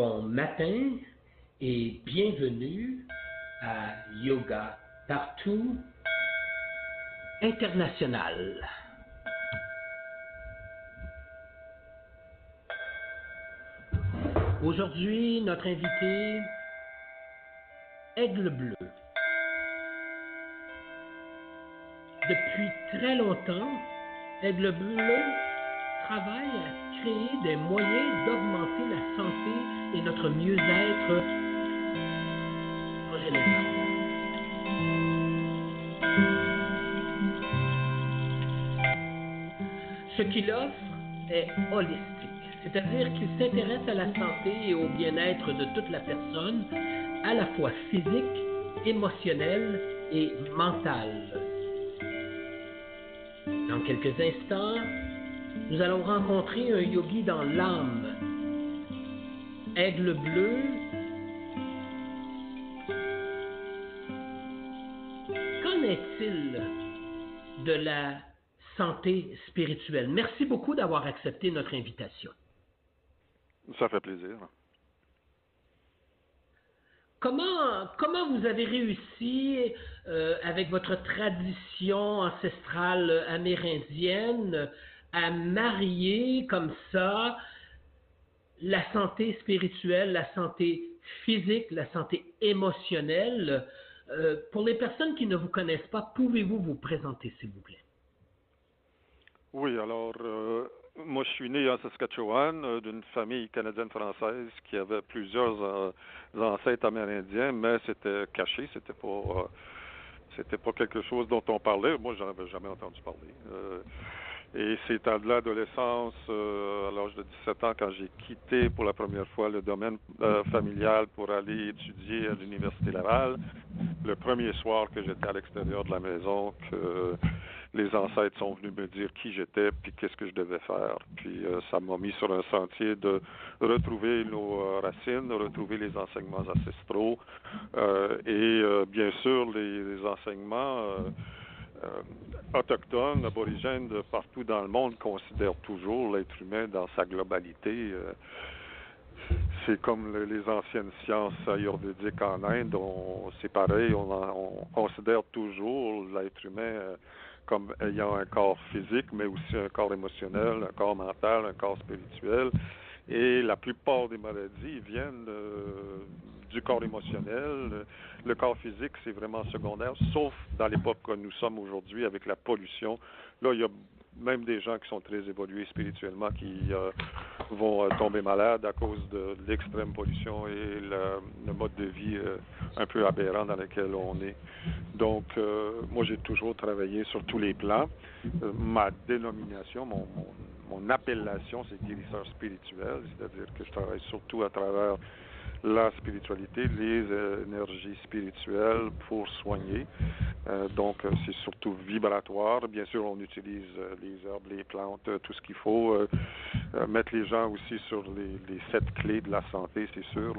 bon matin et bienvenue à Yoga Partout International. Aujourd'hui, notre invité, Aigle Bleu. Depuis très longtemps, Aigle Bleu travaille créer des moyens d'augmenter la santé et notre mieux-être en général. Ce qu'il offre est holistique, c'est-à-dire qu'il s'intéresse à la santé et au bien-être de toute la personne, à la fois physique, émotionnelle et mentale. Dans quelques instants, nous allons rencontrer un yogi dans l'âme. Aigle bleu. Qu'en est-il de la santé spirituelle? Merci beaucoup d'avoir accepté notre invitation. Ça fait plaisir. Comment, comment vous avez réussi euh, avec votre tradition ancestrale amérindienne à marier comme ça la santé spirituelle, la santé physique, la santé émotionnelle euh, Pour les personnes qui ne vous connaissent pas, pouvez-vous vous présenter, s'il vous plaît? Oui, alors euh, moi, je suis né en Saskatchewan euh, d'une famille canadienne-française qui avait plusieurs ancêtres amérindiens, mais c'était caché, c'était pas, c'était pas quelque chose dont on parlait. Moi, j'en avais jamais entendu parler. Et c'est à l'adolescence, à l'âge de 17 ans, quand j'ai quitté pour la première fois le domaine familial pour aller étudier à l'Université Laval, le premier soir que j'étais à l'extérieur de la maison, que les ancêtres sont venus me dire qui j'étais puis qu'est-ce que je devais faire. Puis euh, ça m'a mis sur un sentier de retrouver nos euh, racines, retrouver les enseignements ancestraux euh, et bien sûr les, les enseignements autochtones, aborigènes de partout dans le monde considèrent toujours l'être humain dans sa globalité c'est comme les anciennes sciences ayurvédiques en Inde, c'est pareil, on, on, considère toujours l'être humain comme ayant un corps physique, mais aussi un corps émotionnel, un corps mental, un corps spirituel. Et la plupart des maladies viennent euh, du corps émotionnel. Le corps physique, c'est vraiment secondaire, sauf dans l'époque que nous sommes aujourd'hui avec la pollution. Là, il y a même des gens qui sont très évolués spirituellement qui euh, vont euh, tomber malades à cause de, l'extrême pollution et le, mode de vie euh, un peu aberrant dans lequel on est. Donc, moi, j'ai toujours travaillé sur tous les plans. ma dénomination, mon, appellation, c'est guérisseur spirituel, c'est-à-dire que je travaille surtout à travers la spiritualité, les euh, énergies spirituelles pour soigner. Euh, donc, euh, c'est surtout vibratoire. Bien sûr, on utilise les herbes, les plantes, tout ce qu'il faut. mettre les gens aussi sur les, les, sept clés de la santé, c'est sûr.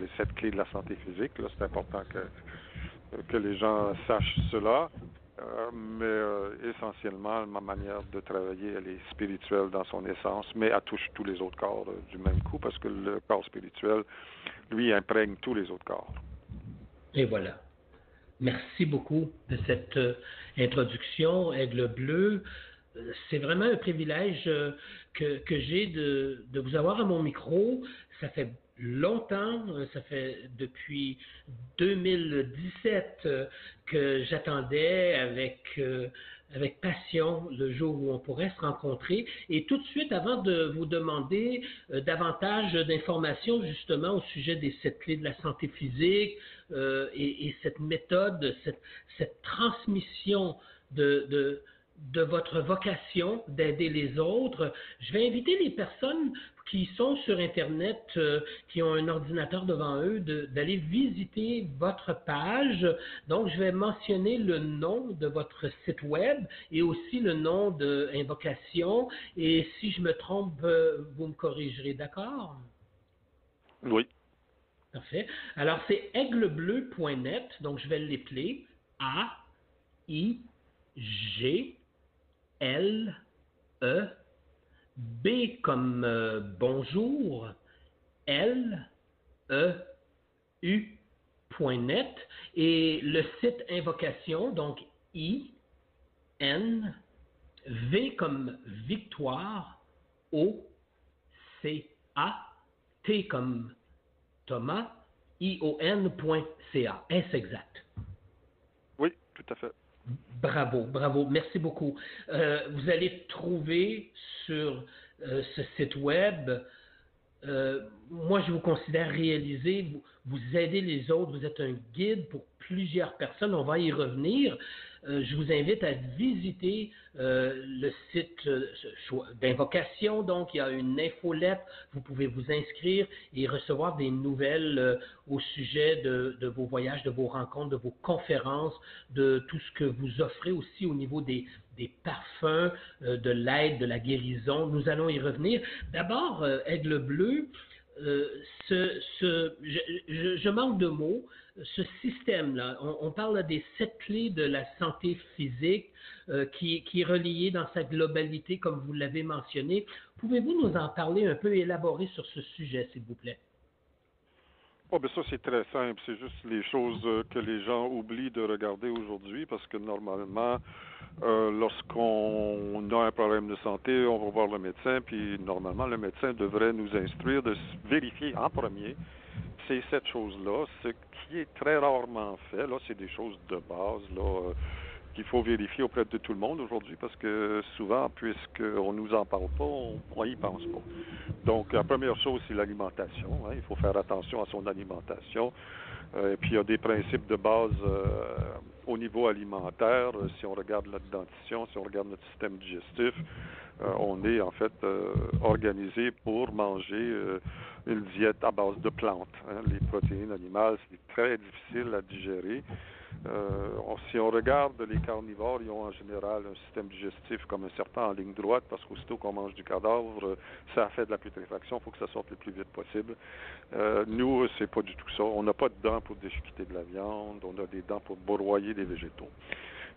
les sept clés de la santé physique. C'est important que, que les gens sachent cela. Euh, mais euh, essentiellement, ma manière de travailler, elle est spirituelle dans son essence, mais elle touche tous les autres corps euh, du même coup, parce que le corps spirituel, lui, imprègne tous les autres corps. Et voilà. Merci beaucoup de cette introduction, Aigle Bleu. C'est vraiment un privilège que, que j'ai de, de vous avoir à mon micro. Ça fait longtemps, euh, ça fait depuis 2017 euh, que j'attendais avec, euh, avec passion le jour où on pourrait se rencontrer. Et tout de suite, avant de vous demander davantage d'informations justement au sujet des sept clés de la santé physique et, et, cette méthode, cette, transmission de votre vocation d'aider les autres. Je vais inviter les personnes qui sont sur Internet, euh, qui ont un ordinateur devant eux, d'aller visiter votre page. Donc, je vais mentionner le nom de votre site web et aussi le nom de Invocation. Et si je me trompe, euh, vous me corrigerez, d'accord? Oui. Parfait. Alors, c'est aiglebleu.net. Donc, je vais l'épeler. A, I, G, L, E, B comme euh, bonjour, L, E, U, .net, et le site invocation, donc I, N, V comme victoire, O, C, A, T comme Thomas, I-O-N.ca. Est-ce exact? Oui, tout à fait. Bravo, bravo, merci beaucoup. Euh, vous allez trouver sur euh, ce site web, euh, moi je vous considère réalisé, vous, vous aidez les autres, vous êtes un guide pour plusieurs personnes, on va y revenir. Euh, je vous invite à visiter euh, le site euh, d'invocation. Donc, il y a une infolette. Vous pouvez vous inscrire et recevoir des nouvelles au sujet de, vos voyages, de vos rencontres, de vos conférences, de tout ce que vous offrez aussi au niveau des, parfums, de l'aide, de la guérison. Nous allons y revenir. D'abord, Aigle Bleu, ce, je, manque de mots ce système-là, on, parle des sept clés de la santé physique euh, qui, est relié dans sa globalité, comme vous l'avez mentionné. Pouvez-vous nous en parler un peu, élaborer sur ce sujet, s'il vous plaît? Oh, ben ça, c'est très simple. C'est juste les choses euh, que les gens oublient de regarder aujourd'hui parce que normalement, euh, lorsqu'on a un problème de santé, on va voir le médecin, puis normalement, le médecin devrait nous instruire de vérifier en premier ces sept choses-là. Ce qui est très rarement fait, là, c'est des choses de base, là, euh, qu'il faut vérifier auprès de tout le monde aujourd'hui parce que souvent, puisqu'on ne nous en parle pas, on n'y pense pas. Donc, la première chose, c'est l'alimentation. Hein. Il faut faire attention à son alimentation. Euh, et puis, il y a des principes de base euh, au niveau alimentaire. Si on regarde notre dentition, si on regarde notre système digestif, on est en fait organisé pour manger une diète à base de plantes. Hein. Les protéines animales, c'est très difficile à digérer. Euh, si on regarde les carnivores, ils ont en général un système digestif comme un serpent en ligne droite parce qu'aussitôt qu'on mange du cadavre, ça fait de la putréfaction, il faut que ça sorte le plus vite possible. Euh, nous, c'est pas du tout ça. On n'a pas de dents pour déchiqueter de la viande, on a des dents pour broyer des végétaux.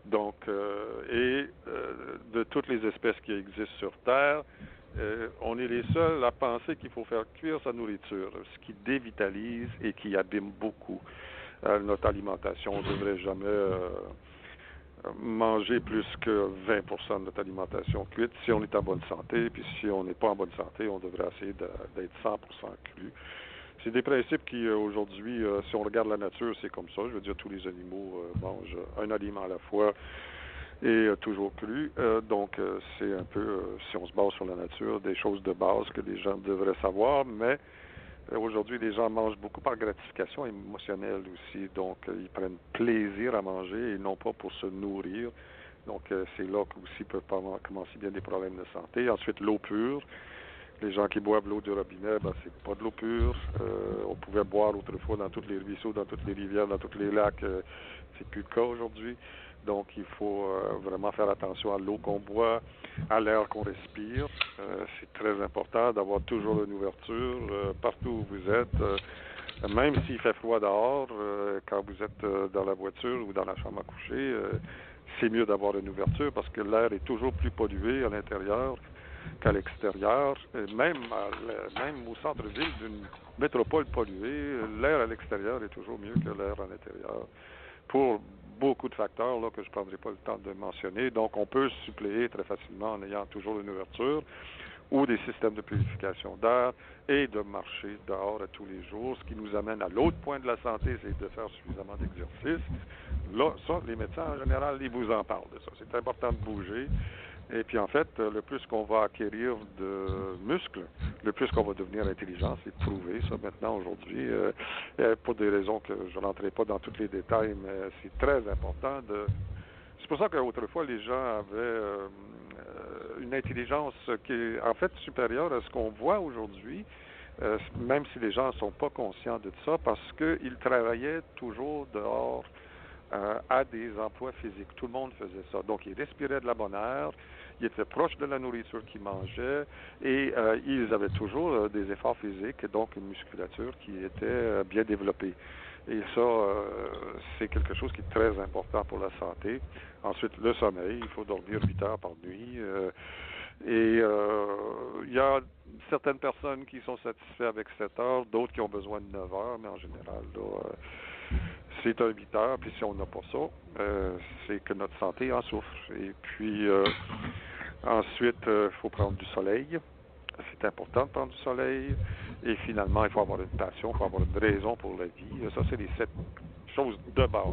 Donc, euh, et euh, de toutes les espèces qui existent sur Terre, euh, on est les seuls à penser qu'il faut faire cuire sa nourriture, ce qui dévitalise et qui abîme beaucoup euh, notre alimentation. On ne devrait jamais euh, manger plus que 20% de notre alimentation cuite si on est en bonne santé. Puis si on n'est pas en bonne santé, on devrait essayer d'être 100% cru. C'est des principes qui, aujourd'hui, si on regarde la nature, c'est comme ça. Je veux dire, tous les animaux mangent un aliment à la fois et euh, toujours plus. Euh, donc, euh, c'est un peu, si on se base sur la nature, des choses de base que les gens devraient savoir, mais aujourd'hui, les gens mangent beaucoup par gratification émotionnelle aussi. Donc, ils prennent plaisir à manger et non pas pour se nourrir. Donc, c'est là qu'aussi peuvent commencer bien des problèmes de santé. Ensuite, l'eau pure. Les gens qui boivent l'eau du robinet, ben, c'est pas de l'eau pure. on pouvait boire autrefois dans tous les ruisseaux, dans toutes les rivières, dans tous les lacs. c'est plus le cas aujourd'hui. Donc, il faut euh, vraiment faire attention à l'eau qu'on boit, à l'air qu'on respire. Euh, c'est très important d'avoir toujours une ouverture euh, partout où vous êtes. même s'il fait froid dehors, quand vous êtes dans la voiture ou dans la chambre à coucher, c'est mieux d'avoir une ouverture parce que l'air est toujours plus pollué à l'intérieur qu'à l'extérieur. Même, même au centre-ville d'une métropole polluée, l'air à l'extérieur est toujours mieux que l'air à l'intérieur. Pour beaucoup de facteurs là, que je ne prendrai pas le temps de mentionner. Donc, on peut suppléer très facilement en ayant toujours une ouverture ou des systèmes de purification d'air et de marcher dehors à tous les jours, ce qui nous amène à l'autre point de la santé, c'est de faire suffisamment d'exercice. Là, ça, les médecins en général, ils vous en parlent de ça. C'est important de bouger. Et puis en fait, le plus qu'on va acquérir de muscles, le plus qu'on va devenir intelligent, c'est prouvé ça maintenant aujourd'hui, euh, euh, pour des raisons que je n'entrerai pas dans tous les détails, mais c'est très important de. C'est pour ça qu'autrefois les gens avaient euh, une intelligence qui est en fait supérieure à ce qu'on voit aujourd'hui. même si les gens ne sont pas conscients de ça, parce qu'ils travaillaient toujours dehors euh, à des emplois physiques. Tout le monde faisait ça. Donc, ils respiraient de la bonne air, ils étaient proches de la nourriture qu'ils mangeaient et euh, ils avaient toujours euh, des efforts physiques et donc une musculature qui était bien développée. Et ça, c'est quelque chose qui est très important pour la santé. Ensuite, le sommeil, il faut dormir 8 heures par nuit. et il y a certaines personnes qui sont satisfaites avec 7 heures, d'autres qui ont besoin de 9 heures, mais en général, là, c'est un 8 heures, puis si on n'a pas ça, euh, c'est que notre santé en souffre. Et puis, euh, ensuite, il euh, faut prendre du soleil. C'est important de prendre du soleil. Et finalement, il faut avoir une passion, il faut avoir une raison pour la vie. Ça, c'est les sept choses de base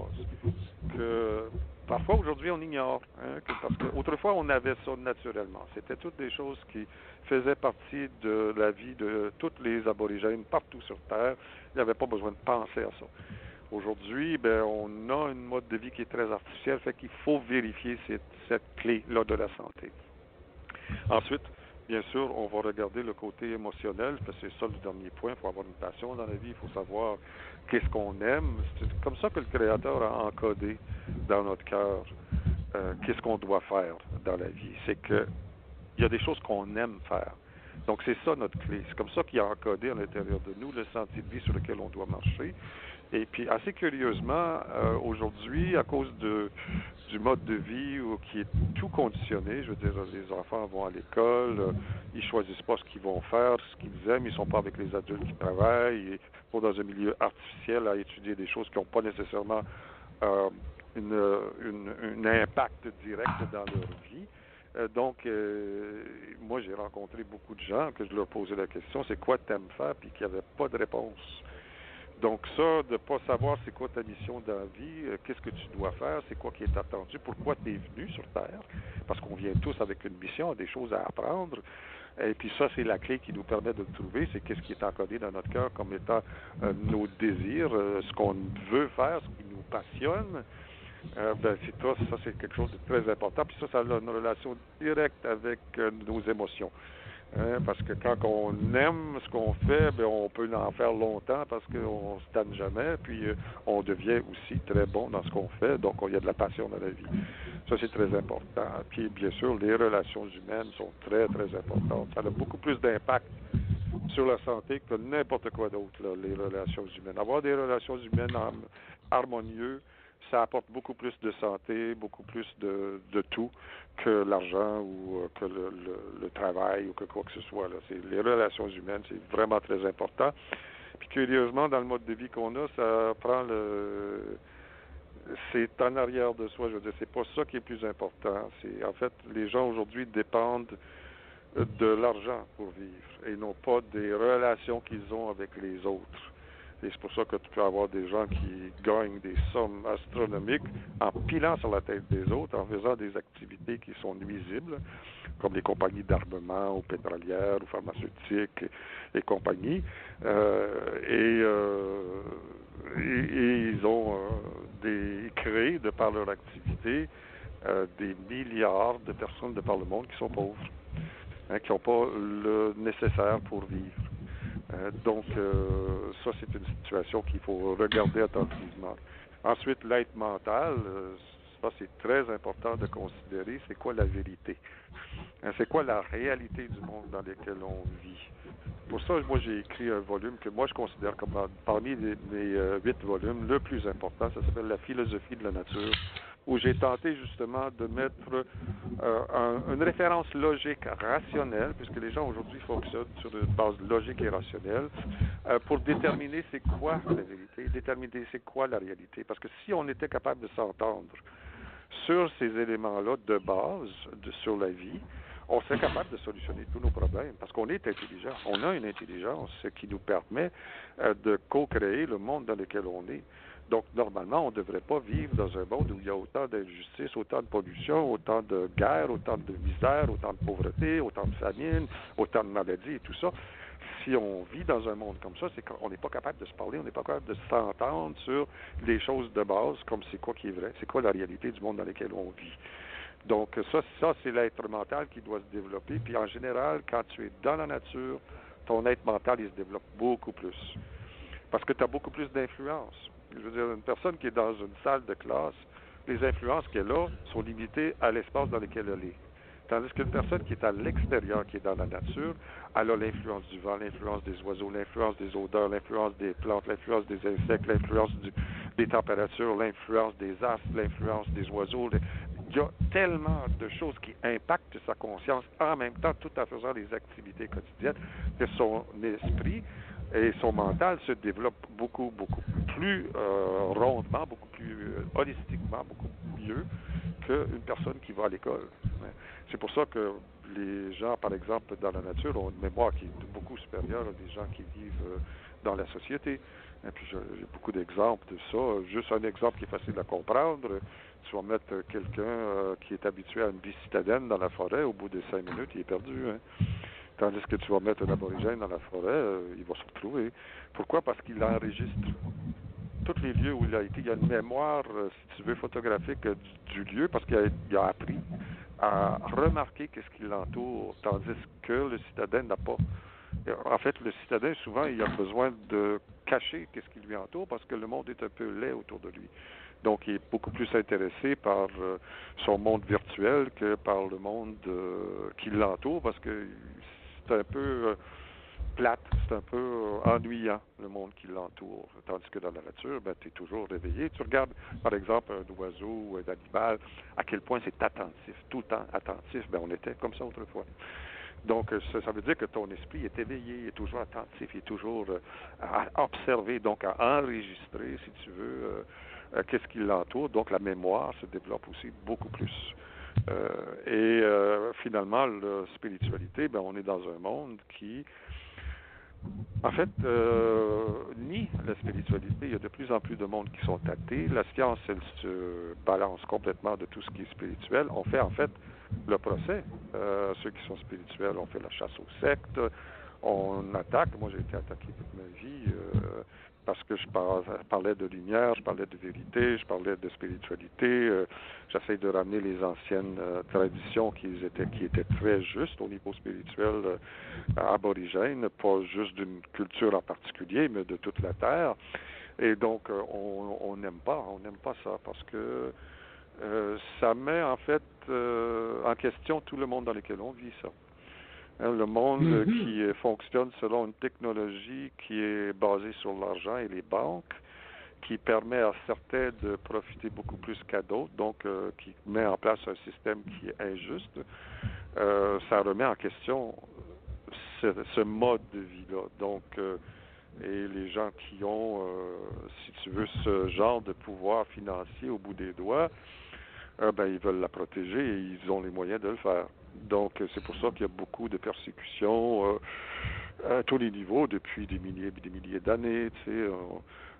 que parfois aujourd'hui on ignore. Hein, parce qu'autrefois on avait ça naturellement. C'était toutes des choses qui faisaient partie de la vie de tous les aborigènes partout sur Terre. Il n'y avait pas besoin de penser à ça. Aujourd'hui, ben, on a une mode de vie qui est très artificielle, fait qu'il faut vérifier cette, clé-là de la santé. Ensuite, bien sûr, on va regarder le côté émotionnel, parce que c'est ça le dernier point. Il faut avoir une passion dans la vie, il faut savoir qu'est-ce qu'on aime. C'est comme ça que le Créateur a encodé dans notre cœur euh, qu'est-ce qu'on doit faire dans la vie. C'est que il y a des choses qu'on aime faire. Donc, c'est ça notre clé. C'est comme ça qu'il a encodé à l'intérieur de nous le sentier de vie sur lequel on doit marcher. Et puis, assez curieusement, euh, aujourd'hui, à cause de, du mode de vie qui est tout conditionné, je veux dire, les enfants vont à l'école, euh, ils choisissent pas ce qu'ils vont faire, ce qu'ils aiment, ils sont pas avec les adultes qui travaillent, et sont dans un milieu artificiel à étudier des choses qui n'ont pas nécessairement euh, une, une, impact direct dans leur vie. donc, moi, j'ai rencontré beaucoup de gens que je leur posais la question, c'est quoi t'aimes faire, puis qui n'avaient pas de réponse. Donc ça, de ne pas savoir c'est quoi ta mission dans la vie, euh, qu'est-ce que tu dois faire, c'est quoi qui est attendu, pourquoi tu es venu sur Terre, parce qu'on vient tous avec une mission, des choses à apprendre. Et puis ça, c'est la clé qui nous permet de le trouver, c'est qu'est-ce qui est encodé dans notre cœur comme étant euh, nos désirs, euh, ce qu'on veut faire, ce qui nous passionne. ben, c'est ça, ça c'est quelque chose de très important. Puis ça, ça a une relation directe avec nos émotions. Hein, parce que quand on aime ce qu'on fait, bien, on peut en faire longtemps parce qu'on ne se tanne jamais, puis euh, on devient aussi très bon dans ce qu'on fait, donc il y a de la passion dans la vie. Ça, c'est très important. Puis, bien sûr, les relations humaines sont très, très importantes. Ça a beaucoup plus d'impact sur la santé que n'importe quoi d'autre, les relations humaines. Avoir des relations humaines harmonieuses, ça apporte beaucoup plus de santé, beaucoup plus de, de tout que l'argent ou euh, que le, le, travail ou que quoi que ce soit. Là. Les relations humaines, c'est vraiment très important. Puis curieusement, dans le mode de vie qu'on a, ça prend le c'est en arrière de soi, je veux dire, c'est pas ça qui est plus important. C'est en fait les gens aujourd'hui dépendent de l'argent pour vivre et non pas des relations qu'ils ont avec les autres. Et c'est pour ça que tu peux avoir des gens qui gagnent des sommes astronomiques en pilant sur la tête des autres, en faisant des activités qui sont nuisibles, comme les compagnies d'armement ou pétrolières ou pharmaceutiques et. Euh, euh, et, ils ont euh, des, créé, de par leur activité, des milliards de personnes de par le monde qui sont pauvres, hein, qui n'ont pas le nécessaire pour vivre. Euh, donc, euh, ça, c'est une situation qu'il faut regarder attentivement. Ensuite, l'aide mentale, euh, ça, c'est très important de considérer, c'est quoi la vérité? Hein, c'est quoi la réalité du monde dans lequel on vit? Pour ça, moi, j'ai écrit un volume que moi, je considère comme parmi mes huit volumes, le plus important, ça s'appelle La philosophie de la nature où j'ai tenté justement de mettre euh, une référence logique rationnelle, puisque les gens aujourd'hui fonctionnent sur une base logique et rationnelle, euh, pour déterminer c'est quoi la vérité, déterminer c'est quoi la réalité. Parce que si on était capable de s'entendre sur ces éléments-là de base de, sur la vie, on serait capable de solutionner tous nos problèmes parce qu'on est intelligent. On a une intelligence qui nous permet euh, de co-créer le monde dans lequel on est. Donc, normalement, on ne devrait pas vivre dans un monde où il y a autant d'injustice, autant de pollution, autant de guerre, autant de misère, autant de pauvreté, autant de famine, autant de maladies et tout ça. Si on vit dans un monde comme ça, c'est qu'on n'est pas capable de se parler, on n'est pas capable de s'entendre sur les choses de base, comme c'est quoi qui est vrai, c'est quoi la réalité du monde dans lequel on vit. Donc, ça, ça c'est l'être mental qui doit se développer. Puis, en général, quand tu es dans la nature, ton être mental, il se développe beaucoup plus. Parce que tu as beaucoup plus d'influence Je veux dire, une personne qui est dans une salle de classe, les influences qu'elle a sont limitées à l'espace dans lequel elle est. Tandis qu'une personne qui est à l'extérieur, qui est dans la nature, elle a l'influence du vent, l'influence des oiseaux, l'influence des odeurs, l'influence des plantes, l'influence des insectes, l'influence des températures, l'influence des astres, l'influence des oiseaux. Il y a tellement de choses qui impactent sa conscience en même temps, tout en faisant les activités quotidiennes, que son esprit et son mental se développe beaucoup, beaucoup plus euh, rondement, beaucoup plus euh, holistiquement, beaucoup mieux qu'une personne qui va à l'école. C'est pour ça que les gens, par exemple, dans la nature, ont une mémoire qui est beaucoup supérieure à des gens qui vivent euh, dans la société. Et puis j'ai beaucoup d'exemples de ça. Juste un exemple qui est facile à comprendre. Tu vas mettre quelqu'un qui est habitué à une vie citadine dans la forêt, au bout de cinq minutes, il est perdu. Hein? Tandis que tu vas mettre un aborigène dans la forêt, euh, il va se retrouver. Pourquoi? Parce qu'il enregistre tous les lieux où il a été. Il y a une mémoire, euh, si tu veux, photographique euh, du, lieu, parce qu'il a, appris à remarquer qu'est-ce qui l'entoure, tandis que le citadin n'a pas. En fait, le citadin, souvent, il a besoin de cacher qu'est-ce qui lui entoure parce que le monde est un peu laid autour de lui. Donc, il est beaucoup plus intéressé par son monde virtuel que par le monde qui l'entoure parce que c'est un peu euh, plate, c'est un peu euh, ennuyant, le monde qui l'entoure. Tandis que dans la nature, ben, tu es toujours réveillé. Tu regardes, par exemple, un oiseau ou un animal, à quel point c'est attentif, tout le temps attentif. Ben, on était comme ça autrefois. Donc, euh, ça, veut dire que ton esprit est éveillé, il est toujours attentif, il est toujours à observer, donc à enregistrer, si tu veux, qu'est-ce qui l'entoure. Donc, la mémoire se développe aussi beaucoup plus. Euh, et euh, finalement, la spiritualité, ben, on est dans un monde qui, en fait, euh, nie la spiritualité. Il y a de plus en plus de monde qui sont athées. La science, elle se balance complètement de tout ce qui est spirituel. On fait en fait le procès. ceux qui sont spirituels, on fait la chasse aux sectes. On attaque. Moi, j'ai été attaqué toute ma vie parce que je parlais de lumière, je parlais de vérité, je parlais de spiritualité. Euh, j'essaie de ramener les anciennes euh, traditions qui étaient, qui étaient très justes au niveau spirituel euh, aborigène, pas juste d'une culture en particulier, mais de toute la Terre. Et donc, on n'aime pas, on n'aime pas ça parce que ça met en fait en question tout le monde dans lequel on vit ça. Hein, le monde mm-hmm. qui euh, fonctionne selon une technologie qui est basée sur l'argent et les banques, qui permet à certains de profiter beaucoup plus qu'à d'autres, donc euh, qui met en place un système qui est injuste, euh, ça remet en question ce, mode de vie-là. Donc, et les gens qui ont, si tu veux, ce genre de pouvoir financier au bout des doigts, ben, ils veulent la protéger et ils ont les moyens de le faire. Donc, c'est pour ça qu'il y a beaucoup de persécutions euh, à tous les niveaux depuis des milliers et des milliers d'années. Tu sais,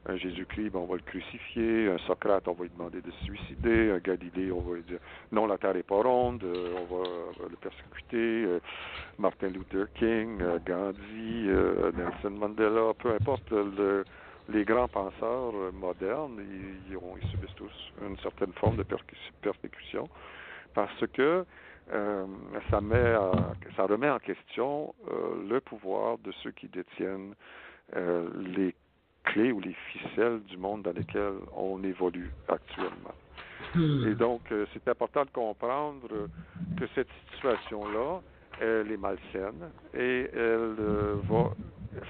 un Jésus-Christ, ben, on va le crucifier. Un Socrate, on va lui demander de se suicider. Un Galilée, on va lui dire non, la terre n'est pas ronde. Euh, on va le persécuter. Euh, Martin Luther King, Gandhi, Nelson Mandela, peu importe les grands penseurs modernes, ils, ils, subissent tous une certaine forme de persécution parce que euh, ça, met ça remet en question euh, le pouvoir de ceux qui détiennent euh, les clés ou les ficelles du monde dans lequel on évolue actuellement. Hmm. Et donc, c'est important de comprendre que cette situation-là, elle est malsaine et elle va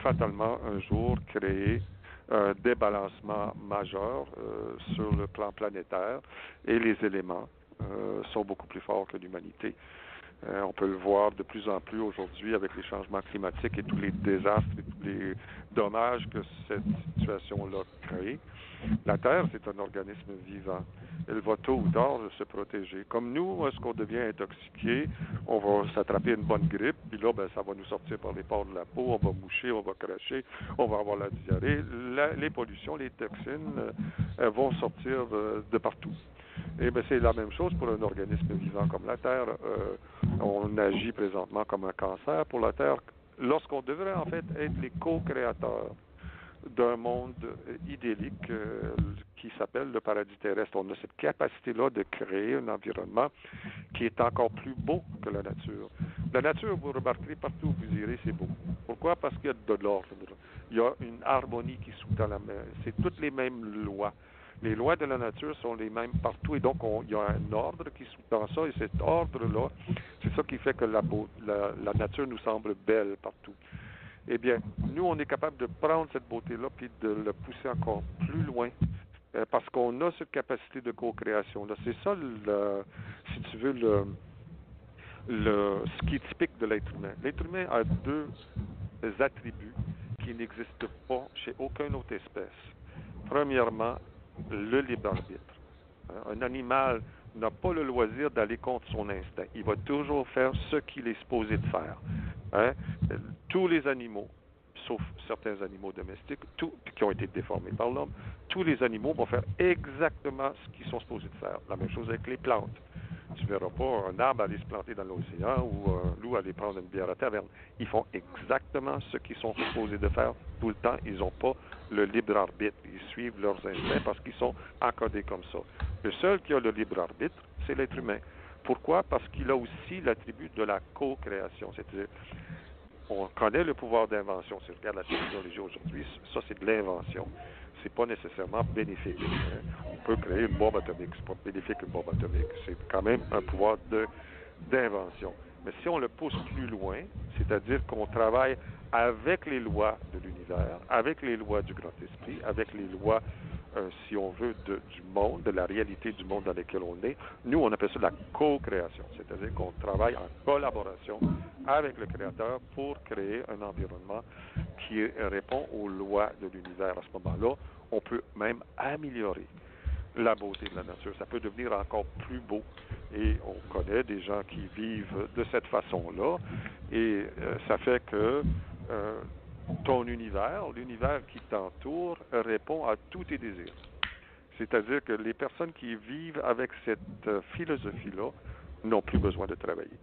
fatalement un jour créer un débalancement majeur sur le plan planétaire et les éléments euh, sont beaucoup plus forts que l'humanité. Euh, on peut le voir de plus en plus aujourd'hui avec les changements climatiques et tous les désastres et tous les dommages que cette situation-là crée. La Terre, c'est un organisme vivant. Elle va tôt ou tard se protéger. Comme nous, lorsqu'on devient intoxiqué, on va s'attraper une bonne grippe, puis là, ben, ça va nous sortir par les pores de la peau, on va moucher, on va cracher, on va avoir la diarrhée. les pollutions, les toxines euh, vont sortir de partout. Et bien, c'est la même chose pour un organisme vivant comme la Terre. Euh, on agit présentement comme un cancer pour la Terre, lorsqu'on devrait en fait être les co-créateurs d'un monde idyllique euh, qui s'appelle le paradis terrestre. On a cette capacité-là de créer un environnement qui est encore plus beau que la nature. La nature, vous remarquerez partout où vous irez, c'est beau. Pourquoi? Parce qu'il y a de l'ordre. il y a une harmonie qui sous-tend la C'est toutes les mêmes lois. Les lois de la nature sont les mêmes partout et donc il y a un ordre qui sous-tend ça et cet ordre-là, c'est ça qui fait que la, nature nous semble belle partout. Eh bien, nous, on est capable de prendre cette beauté-là puis de la pousser encore plus loin euh, parce qu'on a cette capacité de co-création. C'est ça, si tu veux, le, ce qui est typique de l'être humain. L'être humain a deux attributs qui n'existent pas chez aucune autre espèce. Premièrement, le libre arbitre. Hein, un animal n'a pas le loisir d'aller contre son instinct. Il va toujours faire ce qu'il est supposé de faire. Hein. Tous les animaux, sauf certains animaux domestiques, qui ont été déformés par l'homme, tous les animaux vont faire exactement ce qu'ils sont supposés de faire. La même chose avec les plantes. Tu ne verras pas un arbre aller se planter dans l'océan ou un loup aller prendre une bière à taverne. Ils font exactement ce qu'ils sont supposés de faire tout le temps. Ils n'ont pas le libre arbitre. Ils suivent leurs instincts parce qu'ils sont encodés comme ça. Le seul qui a le libre arbitre, c'est l'être humain. Pourquoi? Parce qu'il a aussi l'attribut de la co-création. C'est-à-dire, on connaît le pouvoir d'invention. Si on regarde la technologie aujourd'hui, ça, c'est de l'invention. C'est pas nécessairement bénéfique. Hein. On peut créer une bombe atomique. C'est pas bénéfique une bombe atomique. C'est quand même un pouvoir d'invention. Mais si on le pousse plus loin, c'est-à-dire qu'on travaille avec les lois de l'univers, avec les lois du grand esprit, avec les lois, euh, si on veut, du monde, de la réalité du monde dans lequel on est, nous, on appelle ça la co-création, c'est-à-dire qu'on travaille en collaboration avec le Créateur pour créer un environnement qui répond aux lois de l'univers. À ce moment-là, on peut même améliorer la beauté de la nature. Ça peut devenir encore plus beau. Et on connaît des gens qui vivent de cette façon-là. Et euh, ça fait que euh, ton univers, l'univers qui t'entoure, répond à tous tes désirs. C'est-à-dire que les personnes qui vivent avec cette euh, philosophie-là n'ont plus besoin de travailler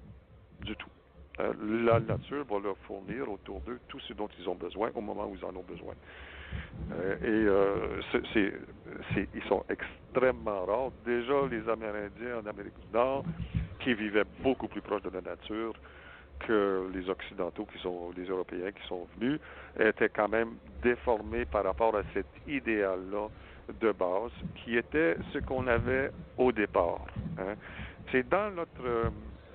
du tout. la nature va leur fournir autour d'eux tout ce dont ils ont besoin au moment où ils en ont besoin. Euh, et euh, c'est, ils sont extrêmement rares. Déjà, les Amérindiens en Amérique du Nord, qui vivaient beaucoup plus proche de la nature que les Occidentaux, qui sont les Européens qui sont venus, étaient quand même déformés par rapport à cet idéal-là de base, qui était ce qu'on avait au départ. Hein. C'est dans notre euh,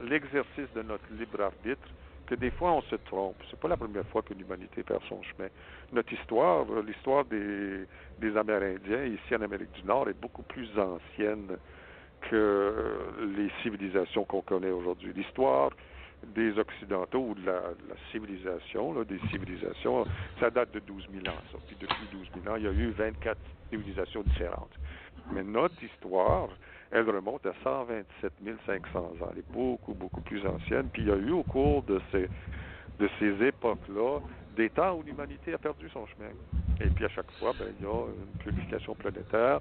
l'exercice de notre libre arbitre que des fois on se trompe. C'est pas la première fois que l'humanité perd son chemin. Notre histoire, l'histoire des, des Amérindiens ici en Amérique du Nord est beaucoup plus ancienne que les civilisations qu'on connaît aujourd'hui. L'histoire des Occidentaux ou de la, civilisation, là, des civilisations, ça date de 12 000 ans. Depuis 12 000 ans, il y a eu 24 civilisations différentes. Mais notre histoire, elle remonte à 127 500 ans. Elle est beaucoup, beaucoup plus ancienne. Puis il y a eu au cours de ces, de ces époques-là des temps où l'humanité a perdu son chemin. Et puis à chaque fois, ben, il y a une purification planétaire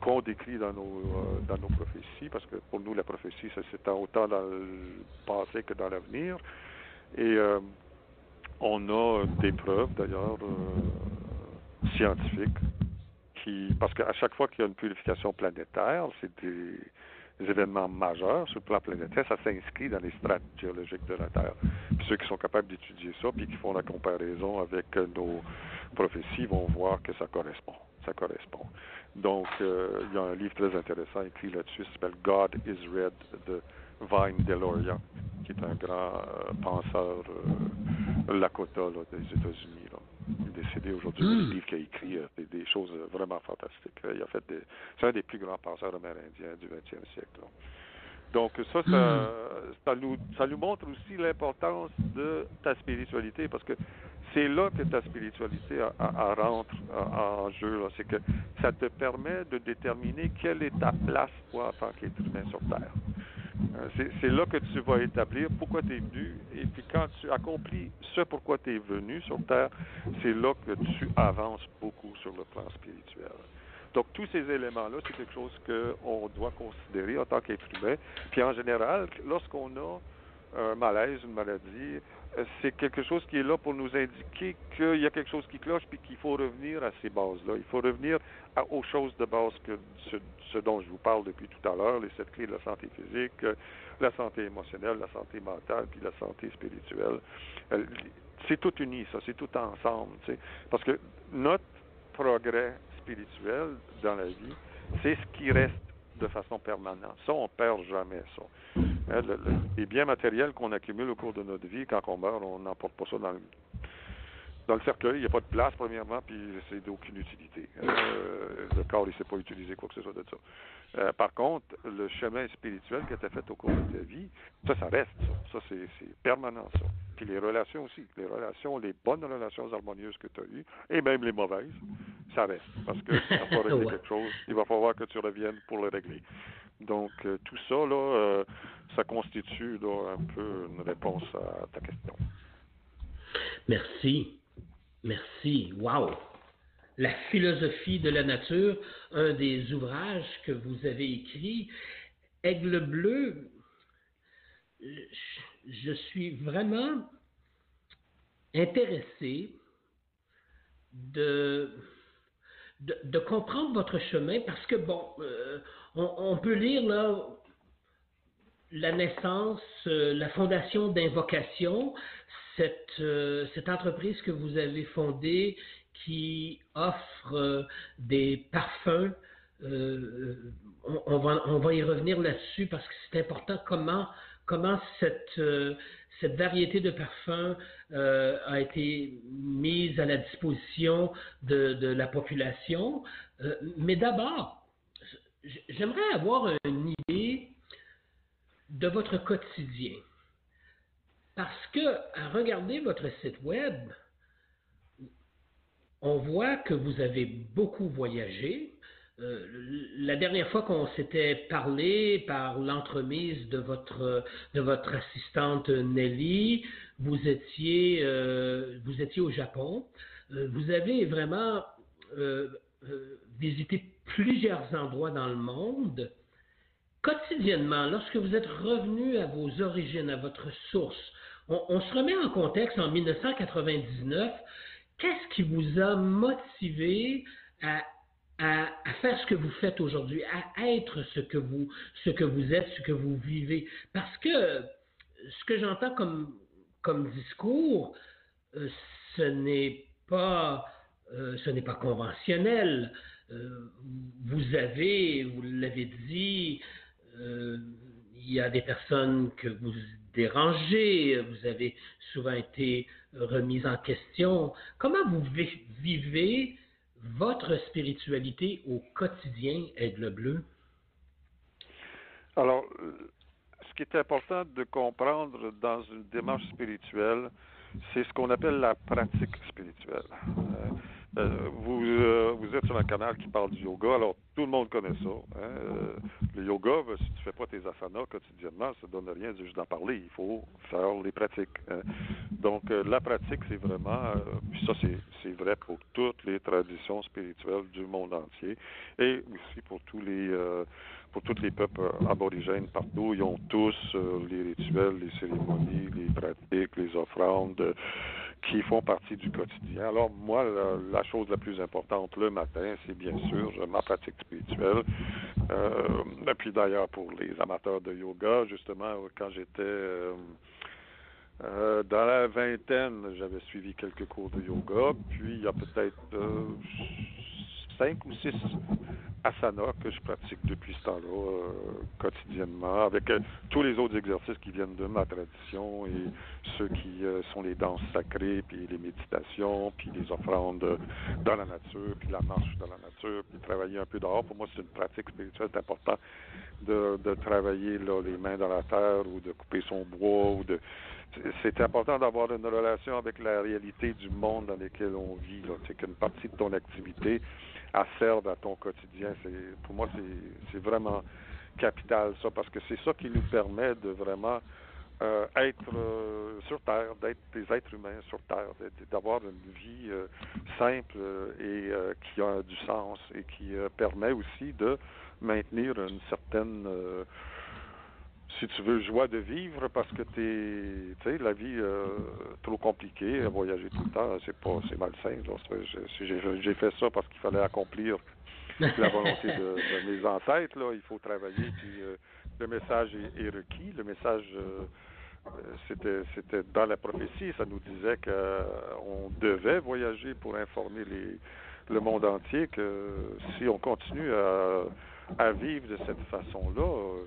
qu'on décrit dans nos, euh, dans nos prophéties, parce que pour nous, la prophétie, ça s'étend autant dans le passé que dans l'avenir. Et euh, on a des preuves, d'ailleurs, euh, scientifiques parce qu'à chaque fois qu'il y a une purification planétaire, c'est des, événements majeurs sur le plan planétaire, ça s'inscrit dans les strates géologiques de la Terre. Ceux qui sont capables d'étudier ça, puis qui font la comparaison avec nos prophéties, vont voir que ça correspond. Ça correspond. Donc, euh, il y a un livre très intéressant écrit là-dessus, qui s'appelle God is Red de Vine Deloria, qui est un grand euh, penseur euh, Lakota des États-Unis il est décédé aujourd'hui. Hmm. Le livre qu'il a écrit, euh, des, des choses vraiment fantastiques. Il a fait des, c'est un des plus grands penseurs amérindiens du 20e siècle. Donc ça, ça, hmm. ça, nous, ça nous montre aussi l'importance de ta spiritualité, parce que c'est là que ta spiritualité rentre en jeu. C'est que ça te permet de déterminer quelle est ta place, toi, en tant qu'être humain sur Terre. Euh, c'est là que tu vas établir pourquoi tu es venu. Et puis quand tu accomplis ce pourquoi tu es venu sur Terre, c'est là que tu avances beaucoup sur le plan spirituel. Donc tous ces éléments-là, c'est quelque chose qu'on doit considérer en tant qu'être humain. Puis en général, lorsqu'on a un malaise, une maladie, c'est quelque chose qui est là pour nous indiquer qu'il y a quelque chose qui cloche puis qu'il faut revenir à ces bases-là. Il faut revenir aux choses de base que ce, dont je vous parle depuis tout à l'heure, les sept clés de la santé physique, euh, la santé émotionnelle, la santé mentale puis la santé spirituelle. Euh, c'est tout uni, ça, c'est tout ensemble. Parce que notre progrès spirituel dans la vie, c'est ce qui reste de façon permanente. Ça, on perd jamais ça. Hein, les biens matériels qu'on accumule au cours de notre vie, quand on meurt, on n'emporte pas ça dans le, dans le cercueil. Il n'y a pas de place, premièrement, puis c'est d'aucune utilité. Euh, le corps, il ne sait pas utiliser quoi que ce soit de ça. Euh, par contre, le chemin spirituel a été fait au cours de ta vie, ça, ça reste, ça. Ça, c'est permanent, ça. Puis les relations aussi. Les relations, les bonnes relations harmonieuses que tu as eues, et même les mauvaises, ça reste. Parce que si tu pas réglé quelque chose, il va falloir que tu reviennes pour le régler. Donc, euh, tout ça, là, euh, ça constitue un peu une réponse à ta question. Merci. Merci. Wow! La philosophie de la nature, un des ouvrages que vous avez écrit. Aigle bleu, je suis vraiment intéressé de, de, comprendre votre chemin parce que, bon, euh, on, peut lire là la naissance, euh, la fondation d'invocation, cette, euh, cette entreprise que vous avez fondée qui offre euh, des parfums. On, va, y revenir là-dessus parce que c'est important comment, cette, variété de parfums a été mise à la disposition de la population? mais d'abord, j'aimerais avoir une idée de votre quotidien. Parce que, à regarder votre site web, on voit que vous avez beaucoup voyagé. Euh, la dernière fois qu'on s'était parlé par l'entremise de votre, de votre assistante Nelly, vous étiez, euh, vous étiez au Japon. Euh, vous avez vraiment visité plusieurs endroits dans le monde. Quotidiennement, lorsque vous êtes revenu à vos origines, à votre source, on, se remet en contexte en 1999. Qu'est-ce qui vous a motivé à, faire ce que vous faites aujourd'hui, à être ce que vous, êtes, ce que vous vivez? Parce que ce que j'entends comme, comme discours, euh, ce n'est pas, euh, ce n'est pas conventionnel. Euh, vous avez, vous l'avez dit, euh, il y a des personnes que vous dérangez, vous avez souvent été remise en question. Comment vous vivez votre spiritualité au quotidien, Aigle Bleu? Alors, ce qui est important de comprendre dans une démarche spirituelle, c'est ce qu'on appelle la pratique spirituelle. Euh, euh, vous, euh, vous êtes sur un canal qui parle du yoga, alors tout le monde connaît ça. Hein. Euh, le yoga, ben, si tu fais pas tes asanas quotidiennement, ça donne rien juste d'en parler. Il faut faire les pratiques. Hein. Donc la pratique, c'est vraiment, puis ça c'est vrai pour toutes les traditions spirituelles du monde entier et aussi pour tous les pour tous les peuples aborigènes partout. Ils ont tous les rituels, les cérémonies, les pratiques, les offrandes qui font partie du quotidien. Alors moi, la, chose la plus importante le matin, c'est bien sûr ma pratique spirituelle. Euh, et puis d'ailleurs pour les amateurs de yoga, justement, quand j'étais euh, euh, dans la vingtaine, j'avais suivi quelques cours de yoga. Puis il y a peut-être euh, cinq ou six asana que je pratique depuis ce temps-là euh, quotidiennement, avec euh, tous les autres exercices qui viennent de ma tradition et ceux qui euh, sont les danses sacrées, puis les méditations, puis les offrandes dans la nature, puis la marche dans la nature, puis travailler un peu dehors. Pour moi, c'est une pratique spirituelle important de, de travailler là, les mains dans la terre ou de couper son bois ou de c'est important d'avoir une relation avec la réalité du monde dans lequel on vit. C'est qu'une partie de ton activité à serve à ton quotidien. C'est, pour moi, c'est, vraiment capital, ça, parce que c'est ça qui nous permet de vraiment euh, être euh, sur Terre, d'être des êtres humains sur Terre, d'avoir une vie euh, simple et qui a du sens et qui permet aussi de maintenir une certaine si tu veux joie de vivre parce que t'es, tu sais, la vie euh, trop compliquée, voyager tout le temps, c'est pas, c'est malsain. J'ai, fait ça parce qu'il fallait accomplir la volonté de, mes ancêtres. Là, il faut travailler. Puis euh, le message est, requis. Le message, euh, c'était, c'était dans la prophétie. Ça nous disait qu'on devait voyager pour informer les, le monde entier. Que si on continue à, à vivre de cette façon-là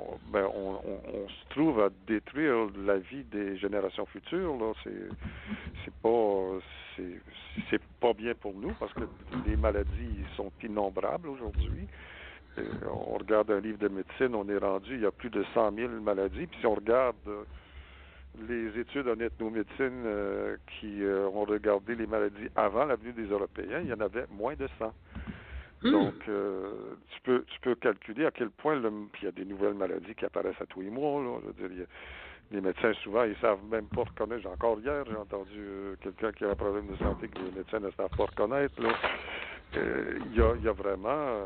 on, ben, on, on, se trouve à détruire la vie des générations futures. Là, c'est, c'est pas, c'est, c'est pas bien pour nous parce que les maladies sont innombrables aujourd'hui. Euh, on regarde un livre de médecine, on est rendu, il y a plus de 100 000 maladies. Puis si on regarde euh, les études en ethnomédecine euh, qui ont regardé les maladies avant la venue des Européens, il y en avait moins de 100. Hmm. Donc, euh, tu peux tu peux calculer à quel point le, puis il y a des nouvelles maladies qui apparaissent à tous les mois. Là, je veux dire, les médecins souvent ils savent même pas reconnaître. Encore hier j'ai entendu euh, quelqu'un qui a un problème de santé que les médecins ne savent pas reconnaître. Euh, il y, a, y a vraiment,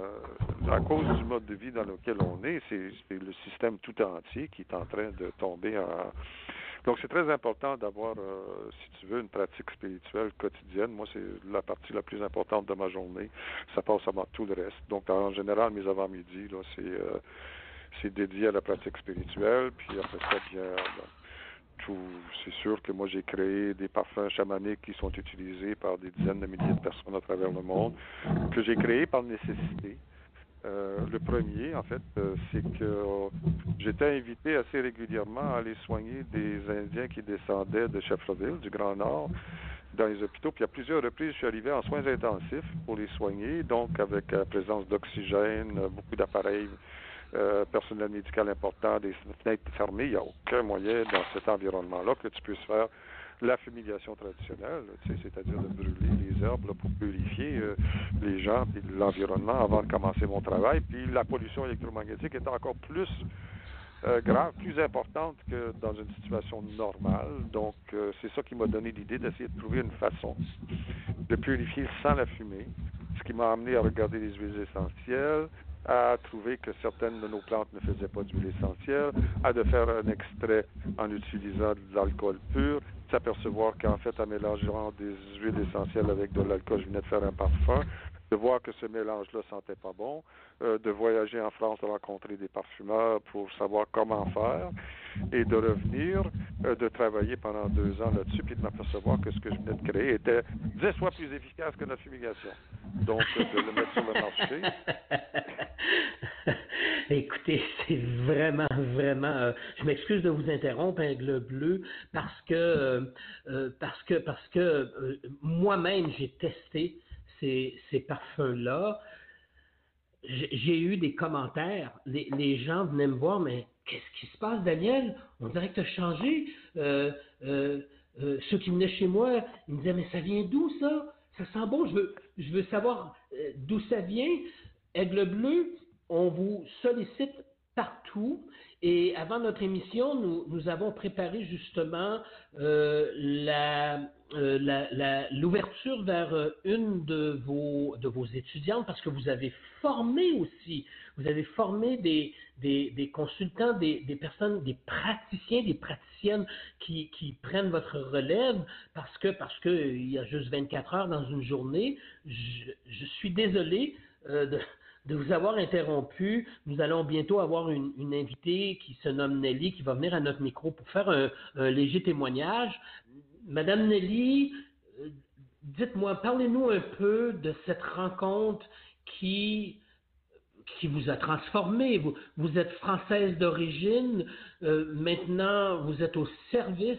à cause du mode de vie dans lequel on est, c'est le système tout entier qui est en train de tomber en, donc, c'est très important d'avoir, euh, si tu veux, une pratique spirituelle quotidienne. Moi, c'est la partie la plus importante de ma journée. Ça passe avant tout le reste. Donc, en général, mes avant-midi, là, c'est, euh, c'est dédié à la pratique spirituelle. Puis après ça, bien, tout, c'est sûr que moi, j'ai créé des parfums chamaniques qui sont utilisés par des dizaines de milliers de personnes à travers le monde, que j'ai créés par nécessité. Euh, le premier, en fait, euh, c'est que j'étais invité assez régulièrement à aller soigner des Indiens qui descendaient de Sheffreville, du Grand Nord, dans les hôpitaux. Puis à plusieurs reprises, je suis arrivé en soins intensifs pour les soigner, donc avec la présence d'oxygène, beaucoup d'appareils, euh, personnel médical important, des fenêtres fermées. Il n'y a aucun moyen dans cet environnement-là que tu puisses faire la fumigation traditionnelle, c'est-à-dire de brûler les herbes pour purifier euh, les gens et l'environnement avant de commencer mon travail. Puis la pollution électromagnétique est encore plus euh, grave, plus importante que dans une situation normale. Donc, euh, c'est ça qui m'a donné l'idée d'essayer de trouver une façon de purifier sans la fumée, ce qui m'a amené à regarder les huiles essentielles, à trouver que certaines de nos plantes ne faisaient pas d'huile essentielle, à de faire un extrait en utilisant de l'alcool pur, s'apercevoir qu'en fait, en mélangeant des huiles essentielles avec de l'alcool, je venais de faire un parfum, de voir que ce mélange-là sentait pas bon, euh, de voyager en France, de rencontrer des parfumeurs pour savoir comment faire, et de revenir, euh, de travailler pendant deux ans là-dessus, puis de m'apercevoir que ce que je venais de créer était dix fois plus efficace que notre fumigation. Donc, euh, de le mettre sur le marché. Écoutez, c'est vraiment, vraiment. je m'excuse de vous interrompre, Aigle Bleu, parce que, parce que, parce que moi-même j'ai testé ces, parfums-là j'ai eu des commentaires. Les, gens venaient me voir, mais qu'est-ce qui se passe, Daniel? On dirait que tu as changé. Euh, euh, euh, ceux qui venaient chez moi, ils me disaient, mais ça vient d'où ça? Ça sent bon, je veux, je veux savoir d'où ça vient. Aigle bleu, on vous sollicite partout. Et avant notre émission, nous, avons préparé justement euh, euh, l'ouverture vers euh, une de vos, de vos étudiantes parce que vous avez formé aussi, vous avez formé des, consultants, des, personnes, des praticiens, des praticiennes qui, prennent votre relève parce que parce que il y a juste 24 heures dans une journée. Je, je suis désolé de de vous avoir interrompu. Nous allons bientôt avoir une, invitée qui se nomme Nelly, qui va venir à notre micro pour faire un, léger témoignage. Madame Nelly, euh, dites-moi, parlez-nous un peu de cette rencontre qui qui vous a transformé. Vous, vous êtes française d'origine, euh, maintenant vous êtes au service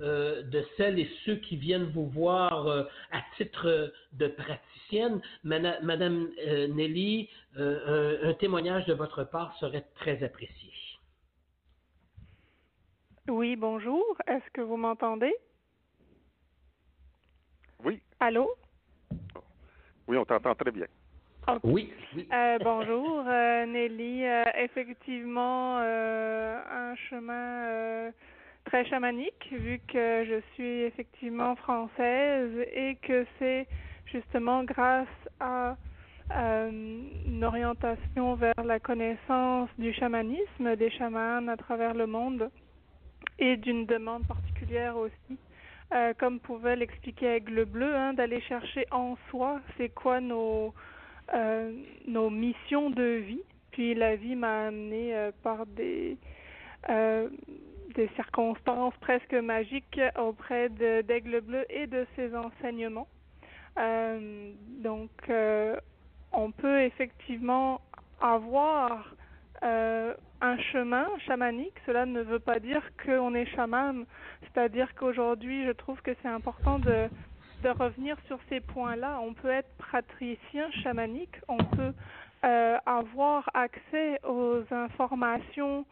euh, de celles et ceux qui viennent vous voir euh, à titre de praticienne. Madame, Nelly, un, un, témoignage de votre part serait très apprécié. Oui, bonjour. Est-ce que vous m'entendez? Oui. Allô? Oui, on t'entend très bien. Oui. Euh, bonjour, euh, Nelly. Euh, effectivement, un chemin très chamanique, vu que je suis effectivement française et que c'est justement grâce à une orientation vers la connaissance du chamanisme, des chamans à travers le monde et d'une demande particulière aussi, comme pouvait l'expliquer Aigle Bleu, hein, d'aller chercher en soi c'est quoi nos, nos missions de vie. Puis la vie m'a amené par des des circonstances presque magiques auprès d'Aigle Bleu et de ses enseignements. Euh, donc, euh, on peut effectivement avoir euh, un chemin chamanique. Cela ne veut pas dire qu'on est chaman. C'est-à-dire qu'aujourd'hui, je trouve que c'est important de, de revenir sur ces points-là. On peut être praticien chamanique, on peut avoir accès aux informations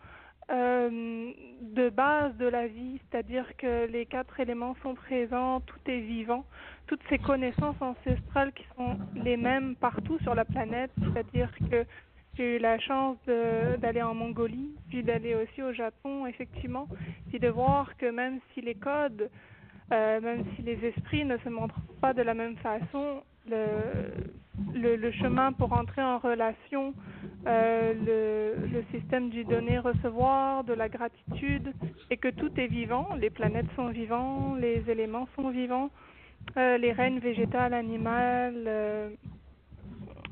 euh, de base de la vie, c'est-à-dire que les quatre éléments sont présents, tout est vivant, toutes ces connaissances ancestrales qui sont les mêmes partout sur la planète, c'est-à-dire que j'ai eu la chance d'aller en Mongolie, puis d'aller aussi au Japon, effectivement, puis de voir que même si les codes, euh, même si les esprits ne se montrent pas de la même façon, le, chemin pour entrer en relation euh, le, système du donner-recevoir, de la gratitude, et que tout est vivant, les planètes sont vivants, les éléments sont vivants, euh, les règnes végétales, animales,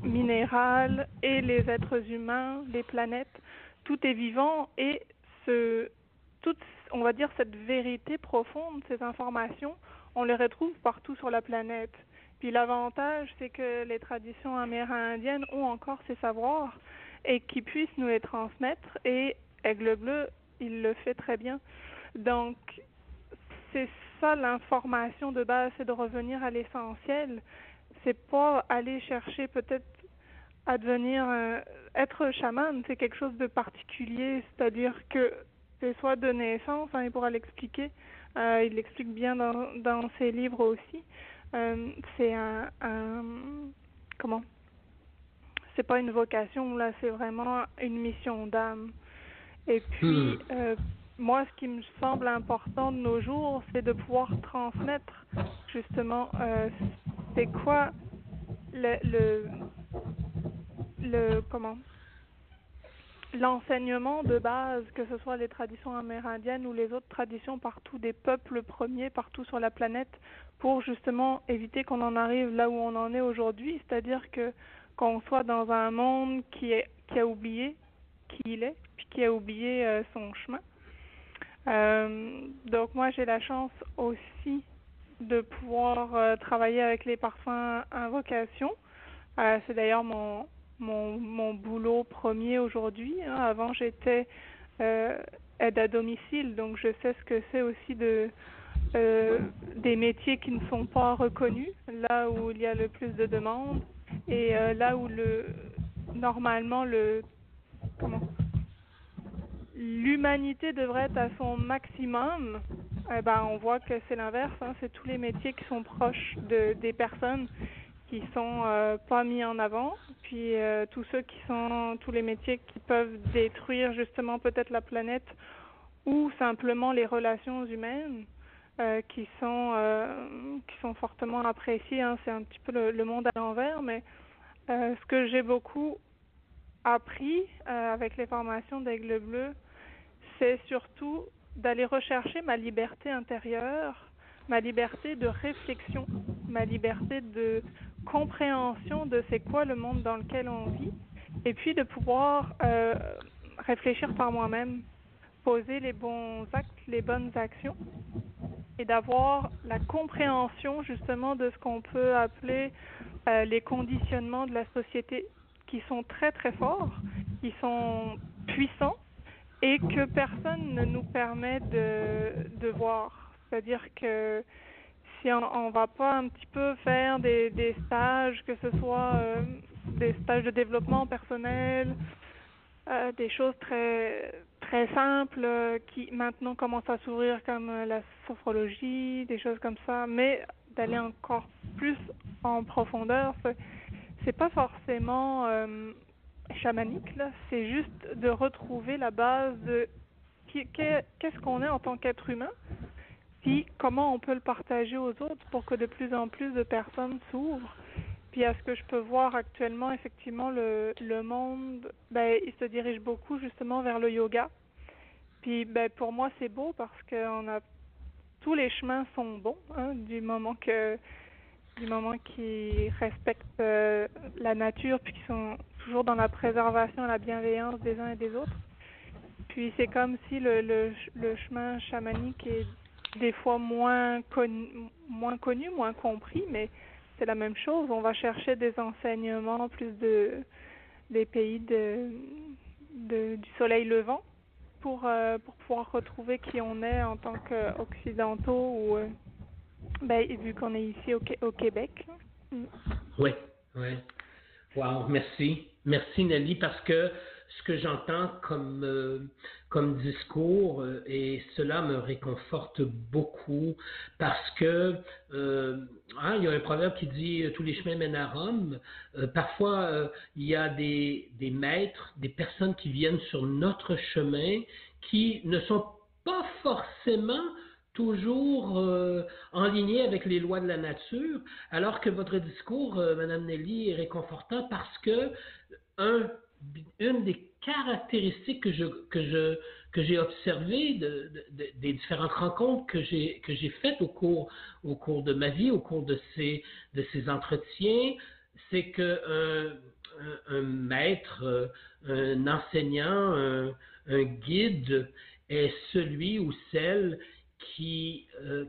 minérales, et les êtres humains, les planètes, tout est vivant, et ce, toute, on va dire, cette vérité profonde, ces informations, on les retrouve partout sur la planète. Puis l'avantage, c'est que les traditions amérindiennes ont encore ces savoirs et qu'ils puissent nous les transmettre. Et Aigle Bleu, il le fait très bien. Donc, c'est ça l'information de base, c'est de revenir à l'essentiel. C'est pas aller chercher peut-être à devenir euh, être chaman, c'est quelque chose de particulier, c'est-à-dire que c'est soit de naissance, hein, il pourra l'expliquer, euh, il l'explique bien dans, dans ses livres aussi, euh, c'est un, un, comment? C'est pas une vocation là c'est vraiment une mission d'âme. Et puis hmm. euh, moi ce qui me semble important de nos jours c'est de pouvoir transmettre justement c'est quoi le, le le comment? L'enseignement de base, que ce soit les traditions amérindiennes ou les autres traditions partout des peuples premiers partout sur la planète, pour justement éviter qu'on en arrive là où on en est aujourd'hui, c'est-à-dire que qu'on soit dans un monde qui est qui a oublié qui il est, puis qui a oublié euh, son chemin. Euh, donc moi j'ai la chance aussi de pouvoir euh, travailler avec les parfums invocation. C'est d'ailleurs mon mon, mon boulot premier aujourd'hui. Hein. Avant, j'étais euh, aide à domicile, donc je sais ce que c'est aussi de euh, des métiers qui ne sont pas reconnus, là où il y a le plus de demandes et euh, là où le normalement le comment l'humanité devrait être à son maximum. Eh ben, on voit que c'est l'inverse. Hein. c'est tous les métiers qui sont proches de, des personnes qui sont euh, pas mis en avant, puis euh, tous ceux qui sont tous les métiers qui peuvent détruire justement peut-être la planète ou simplement les relations humaines euh, qui sont qui sont fortement appréciées. Hein. C'est un petit peu le, le monde à l'envers, mais ce que j'ai beaucoup appris avec les formations d'Aigle Bleu, c'est surtout d'aller rechercher ma liberté intérieure, ma liberté de réflexion, ma liberté de compréhension de c'est quoi le monde dans lequel on vit, et puis de pouvoir euh, réfléchir par moi-même, poser les bons actes, les bonnes actions, et d'avoir la compréhension justement de ce qu'on peut appeler euh, les conditionnements de la société, qui sont très très forts, qui sont puissants, et que personne ne nous permet de, de voir. C'est-à-dire que si on, ne va pas un petit peu faire des, des stages, que ce soit euh, des stages de développement personnel, euh, des choses très très simples euh, qui maintenant commencent à s'ouvrir comme la sophrologie, des choses comme ça, mais d'aller encore plus en profondeur, c'est pas forcément chamanique c'est juste de retrouver la base de qu'est-ce qu'on est en tant qu'être humain comment on peut le partager aux autres pour que de plus en plus de personnes s'ouvrent? puis à ce que je peux voir actuellement, effectivement, le, le monde, ben, il se dirige beaucoup justement vers le yoga. Puis ben, pour moi, c'est beau parce que a tous les chemins sont bons hein, du moment que du moment qu'ils respectent euh, la nature puis qu'ils sont toujours dans la préservation et la bienveillance des uns et des autres. Puis c'est comme si le, le, le chemin chamanique est des fois moins connu, moins compris, mais c'est la même chose. On va chercher des enseignements plus de des pays du soleil levant pour euh, pour pouvoir retrouver qui on est en tant qu'occidentaux ou euh, ben, vu qu'on est ici au, au Québec. Oui, oui. Wow, merci. Merci Nelly parce que ce que j'entends comme, euh, comme discours euh, et cela me réconforte beaucoup parce que euh, hein, il y a un proverbe qui dit tous les chemins mènent à Rome. parfois, il y a des, des maîtres, des personnes qui viennent sur notre chemin qui ne sont pas forcément toujours euh, en ligne avec les lois de la nature, alors que votre discours, Madame Nelly, est réconfortant parce que un, une des caractéristiques que j'ai observées de, des différentes rencontres que j'ai faites au cours de ma vie, au cours de ces entretiens, c'est que un, un, maître, un enseignant, un, guide est celui ou celle qui, euh,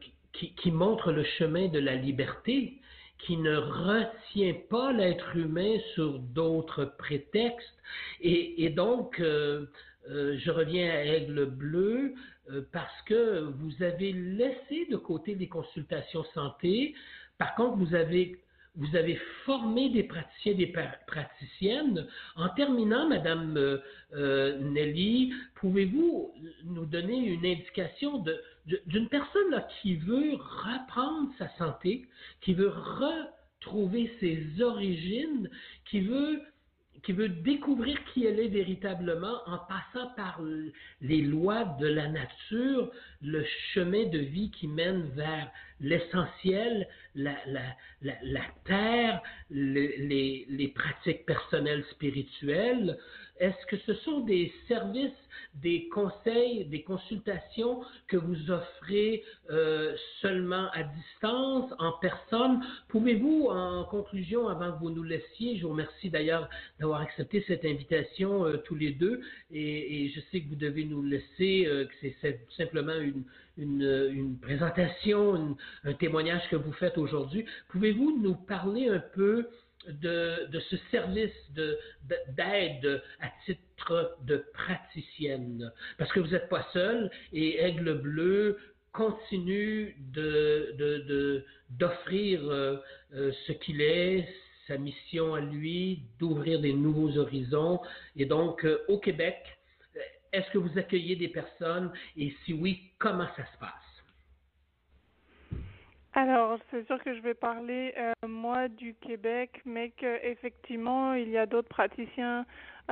montre le chemin de la liberté qui ne retient pas l'être humain sur d'autres prétextes. Et, et donc, euh, euh, je reviens à Aigle Bleu euh, parce que vous avez laissé de côté les consultations santé. Par contre, vous avez vous avez formé des praticiens, des praticiennes. En terminant, Madame euh, Nelly, pouvez-vous nous donner une indication de, d'une personne qui veut reprendre sa santé, qui veut retrouver ses origines, qui veut découvrir qui elle est véritablement en passant par les lois de la nature, le chemin de vie qui mène vers l'essentiel, la, la, la, terre, les, les, pratiques personnelles spirituelles, est-ce que ce sont des services, des conseils, des consultations que vous offrez euh, seulement à distance, en personne? Pouvez-vous, en conclusion, avant que vous nous laissiez, je vous remercie d'ailleurs d'avoir accepté cette invitation euh, tous les deux, et, et, je sais que vous devez nous laisser, euh, que c'est simplement une, une, présentation, un témoignage que vous faites aujourd'hui. Pouvez-vous nous parler un peu de, ce service d'aide de, à titre de praticienne? Parce que vous n'êtes pas seul et Aigle Bleu continue d'offrir euh, euh, ce qu'il est, sa mission à lui, d'ouvrir des nouveaux horizons. Et donc, euh, au Québec, est-ce que vous accueillez des personnes? Et si oui, comment ça se passe? Alors, c'est sûr que je vais parler euh, moi du Québec, mais qu'effectivement, il y a d'autres praticiens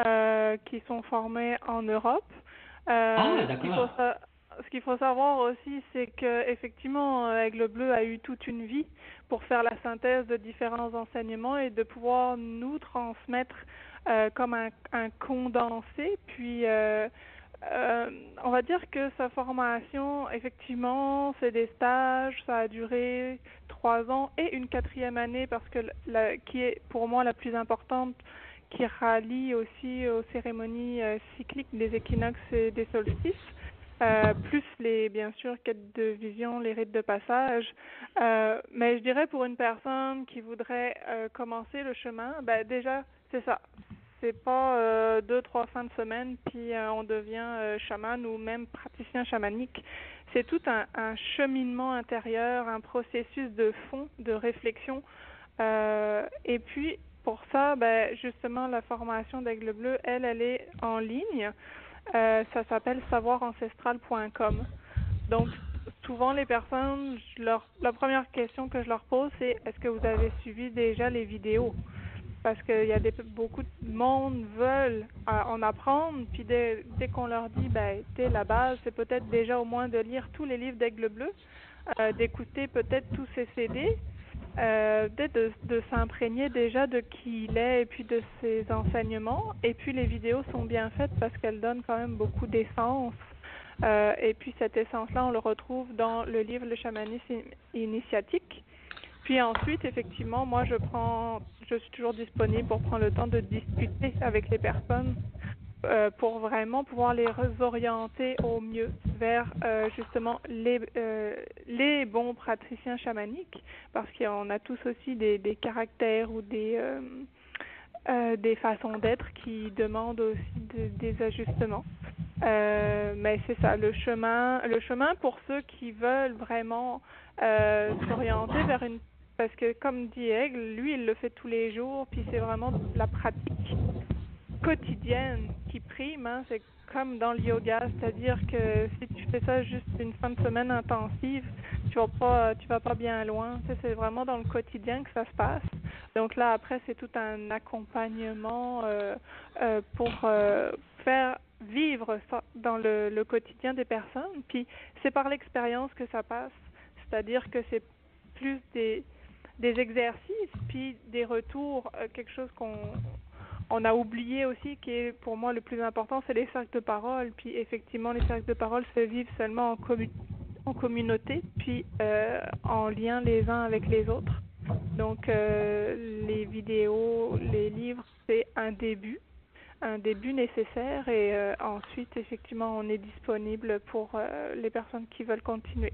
euh, qui sont formés en Europe. Euh, ah, d'accord. Ce qu'il faut savoir aussi, c'est que effectivement, Aigle Bleu a eu toute une vie pour faire la synthèse de différents enseignements et de pouvoir nous transmettre euh, comme un, un condensé, puis euh, euh, on va dire que sa formation, effectivement, c'est des stages, ça a duré trois ans et une quatrième année parce que la, qui est pour moi la plus importante, qui rallie aussi aux cérémonies cycliques des équinoxes et des solstices. Plus les bien sûr quêtes de vision, les rites de passage. Mais je dirais pour une personne qui voudrait commencer le chemin, ben déjà c'est ça, c'est pas euh, deux trois fins de semaine puis euh, on devient euh, chaman ou même praticien chamanique. C'est tout un, cheminement intérieur, un processus de fond, de réflexion. et puis pour ça, ben, justement la formation d'Aigle Bleu, elle, elle est en ligne. ça s'appelle savoirancestral.com. Donc souvent les personnes, la première question que je leur pose, c'est est-ce que vous avez suivi déjà les vidéos? Parce qu'il y a beaucoup de monde veulent euh, en apprendre, puis dès, dès qu'on leur dit, ben, la base, c'est peut-être déjà au moins de lire tous les livres d'Aigle Bleu, euh, d'écouter peut-être tous ces CD, euh, de, de s'imprégner déjà de qui il est et puis de ses enseignements. Et puis les vidéos sont bien faites parce qu'elles donnent quand même beaucoup d'essence. Euh, et puis cette essence-là, on le retrouve dans le livre Le chamanisme initiatique. Puis ensuite, effectivement, moi je prends, je suis toujours disponible pour prendre le temps de discuter avec les personnes euh, pour vraiment pouvoir les réorienter au mieux vers euh, justement les, euh, les bons praticiens chamaniques, parce qu'on a tous aussi des, des caractères ou des, des façons d'être qui demandent aussi des ajustements. mais c'est ça, le chemin, le chemin pour ceux qui veulent vraiment s'orienter vers une parce que comme dit Aigle, lui il le fait tous les jours, puis c'est vraiment la pratique quotidienne qui prime. Hein. C'est comme dans le yoga, c'est-à-dire que si tu fais ça juste une fin de semaine intensive, tu vas pas, tu vas pas bien loin. c'est vraiment dans le quotidien que ça se passe. Donc là, après, c'est tout un accompagnement euh, euh, pour euh, faire vivre ça dans le, le quotidien des personnes. Puis c'est par l'expérience que ça passe, c'est-à-dire que c'est plus des des exercices, puis des retours, quelque chose qu'on on a oublié aussi qui est pour moi le plus important, c'est les cercles de parole. Puis effectivement, les cercles de parole se vivent seulement en, en communauté, puis euh, en lien les uns avec les autres. Donc euh, les vidéos, les livres, c'est un début, un début nécessaire et euh, ensuite effectivement on est disponible pour les personnes qui veulent continuer.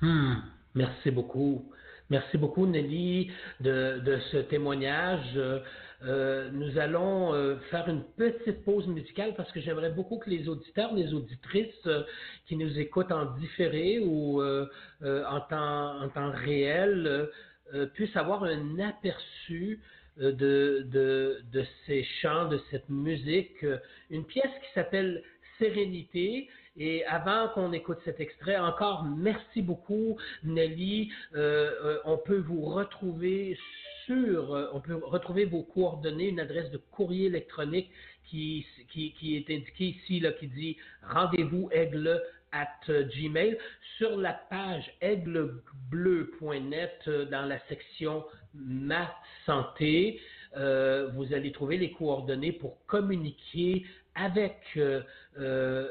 Hmm. Merci beaucoup. Merci beaucoup Nelly de, ce témoignage. Euh, nous allons euh, faire une petite pause musicale parce que j'aimerais beaucoup que les auditeurs, les auditrices euh, qui nous écoutent en différé ou en, temps, réel puissent avoir un aperçu de, de, ces chants, de cette musique. Une pièce qui s'appelle Sérénité. Et avant qu'on écoute cet extrait, encore merci beaucoup Nelly. on peut vous retrouver euh, on peut retrouver vos coordonnées, une adresse de courrier électronique qui, est indiquée ici, là, qui dit rendez-vous aigle at gmail sur la page aiglebleu.net euh, dans la section ma santé. Euh, vous allez trouver les coordonnées pour communiquer avec,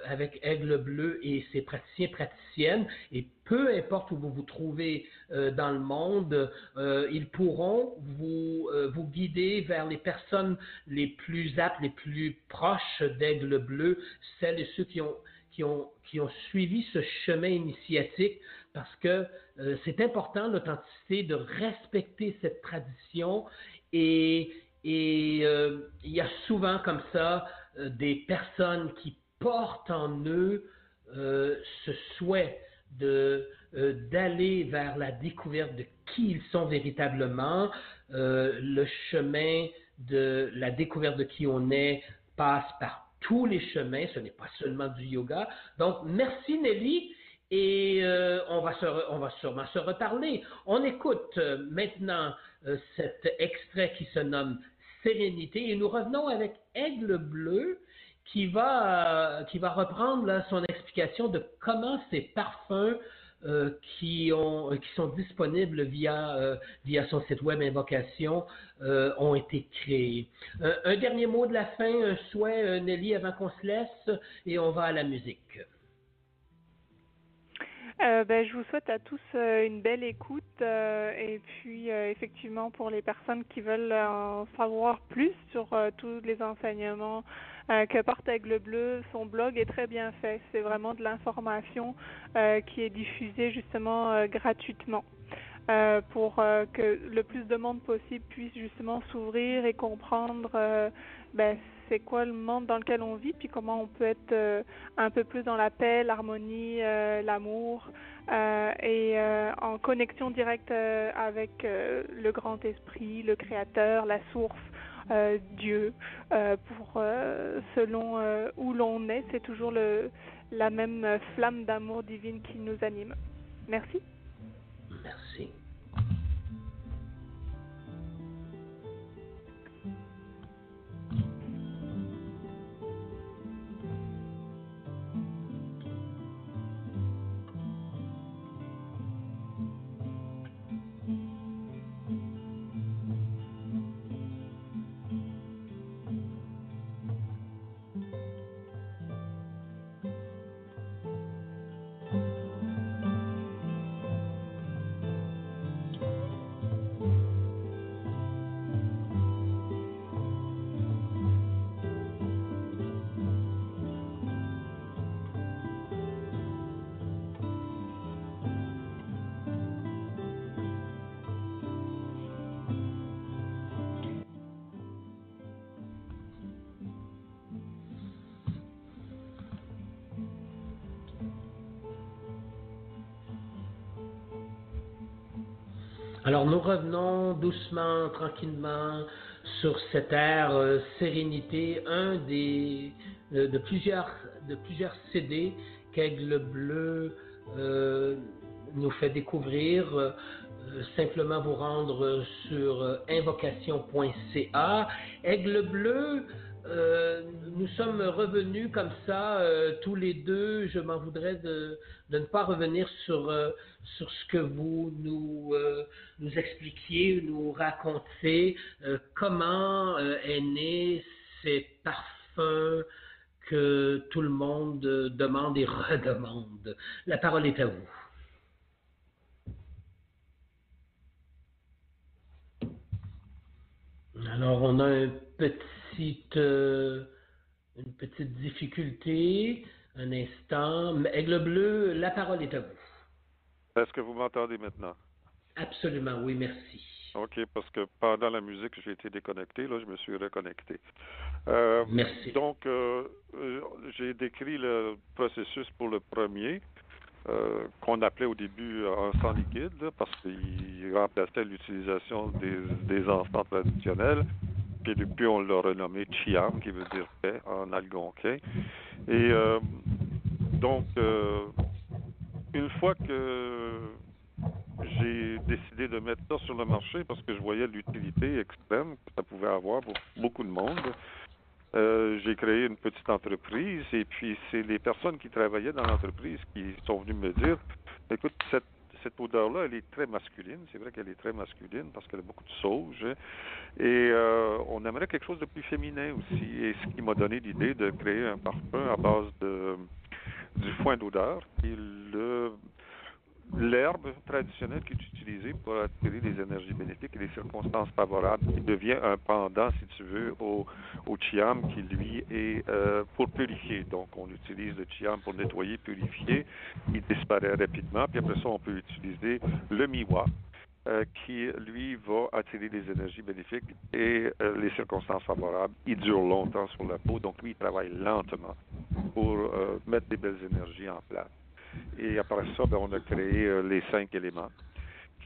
avec Aigle Bleu et ses praticiens praticiennes. Et peu importe où vous vous trouvez euh, dans le monde, euh, ils pourront vous, euh, vous guider vers les personnes les plus aptes, les plus proches d'Aigle Bleu, celles et ceux qui ont, qui ont, qui ont suivi ce chemin initiatique, parce que c'est important, l'authenticité, de respecter cette tradition et, et il y a souvent comme ça des personnes qui portent en eux ce souhait de euh, d'aller vers la découverte de qui ils sont véritablement. Euh, le chemin de la découverte de qui on est passe par tous les chemins, ce n'est pas seulement du yoga. Donc, merci Nelly. Et euh, on, va on va sûrement se reparler. On écoute maintenant cet extrait qui se nomme Sérénité et nous revenons avec Aigle Bleu qui va, va reprendre son explication de comment ces parfums euh, qui, ont, qui sont disponibles via, euh, via son site web Invocation euh, ont été créés. un dernier mot de la fin, un souhait, Nelly, avant qu'on se laisse, et on va à la musique. Ben, je vous souhaite à tous une belle écoute et puis effectivement pour les personnes qui veulent en savoir plus sur tous les enseignements euh, que porte Aigle Bleu. Son blog est très bien fait. C'est vraiment de l'information euh, qui est diffusée justement euh, gratuitement. pour que le plus de monde possible puisse justement s'ouvrir et comprendre ben, c'est quoi le monde dans lequel on vit, puis comment on peut être un peu plus dans la paix, l'harmonie, l'amour, et en connexion directe avec le grand esprit, le créateur, la source, euh, Dieu. Euh, pour euh, selon où l'on est, c'est toujours la même flamme d'amour divine qui nous anime. Merci. Merci. Nous revenons doucement, tranquillement sur cette ère euh, sérénité, un des euh, de plusieurs de plusieurs CD qu'Aigle Bleu euh, nous fait découvrir. simplement vous rendre sur invocation.ca. Aigle Bleu euh, nous sommes revenus comme ça, euh, tous les deux. Je m'en voudrais de, ne pas revenir sur, euh, sur ce que vous nous, nous expliquiez, nous racontiez, comment est né ces parfums que tout le monde demande et redemande? La parole est à vous. Alors, on a un petit euh, une petite difficulté. Un instant. Aigle bleu, la parole est à vous. Est-ce que vous m'entendez maintenant? Absolument, oui, merci. OK, parce que pendant la musique, j'ai été déconnecté. Là, je me suis reconnecté. Euh, merci. Donc, euh, j'ai décrit le processus pour le premier. qu'on appelait au début un sang liquide, parce qu'il remplaçait l'utilisation des, des enfants traditionnels puis depuis, on l'a renommé Chiam, qui veut dire paix en algonquin. Et euh, donc, euh, une fois que j'ai décidé de mettre ça sur le marché parce que je voyais l'utilité extrême que ça pouvait avoir pour beaucoup de monde. Euh, j'ai créé une petite entreprise et puis c'est les personnes qui travaillaient dans l'entreprise qui sont venues me dire écoute, cette cette odeur-là, elle est très masculine. C'est vrai qu'elle est très masculine parce qu'elle a beaucoup de sauge. Et euh, on aimerait quelque chose de plus féminin aussi. Et ce qui m'a donné l'idée de créer un parfum à base de du foin d'odeur, qui le l'herbe traditionnelle qui est utilisée pour attirer des énergies bénéfiques et des circonstances favorables, qui devient un pendant, si tu veux, au, chiam qui, lui, est euh, pour purifier. Donc, on utilise le chiam pour nettoyer, purifier. Il disparaît rapidement. Puis après ça, on peut utiliser le miwa, euh, qui, lui, va attirer des énergies bénéfiques et euh, les circonstances favorables. Il dure longtemps sur la peau, donc lui, il travaille lentement pour mettre des belles énergies en place. Et après ça, ben, on a créé euh, les cinq éléments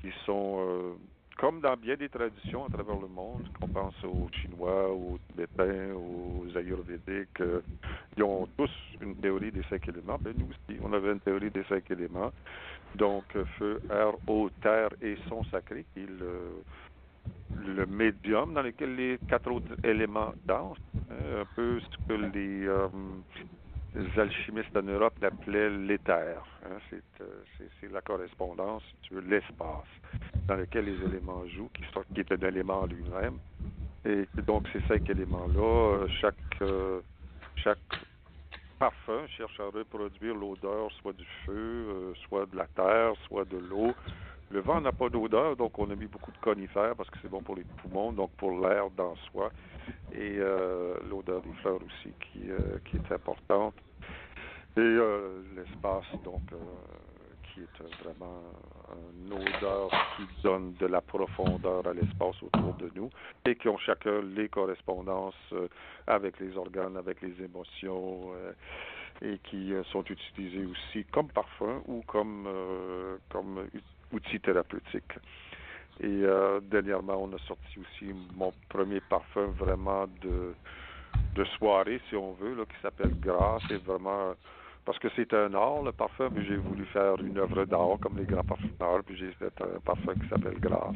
qui sont euh, comme dans bien des traditions à travers le monde, qu'on pense aux Chinois, aux Tibétains, aux Ayurvédiques, euh, ils ont tous une théorie des cinq éléments. Ben, nous aussi, on avait une théorie des cinq éléments. Donc, feu, air, eau, terre et son sacré, qui est le, médium dans lequel les quatre autres éléments dansent. Hein, un peu ce que les alchimistes en Europe l'appelaient l'éther. Hein. Euh, c'est, la correspondance, si tu veux, l'espace dans lequel les éléments jouent, qui, sont, qui est un élément lui-même. Et donc, ces cinq éléments-là, euh, chaque, euh, chaque parfum cherche à reproduire l'odeur soit du feu, soit de la terre, soit de l'eau. Le vent n'a pas d'odeur, donc on a mis beaucoup de conifères parce que c'est bon pour les poumons, donc pour l'air dans soi et euh, l'odeur des fleurs aussi qui, euh, est importante. Et euh, l'espace, donc, qui est vraiment une odeur qui donne de la profondeur à l'espace autour de nous et qui ont chacun les correspondances avec les organes, avec les émotions et qui sont utilisés aussi comme parfum ou comme, comme outil thérapeutique. Et euh, dernièrement, on a sorti aussi mon premier parfum vraiment de, de soirée, si on veut, là, qui s'appelle Gras. C'est vraiment parce que c'est un art, le parfum, puis j'ai voulu faire une œuvre d'art comme les grands parfumeurs, puis j'ai fait un parfum qui s'appelle Gras,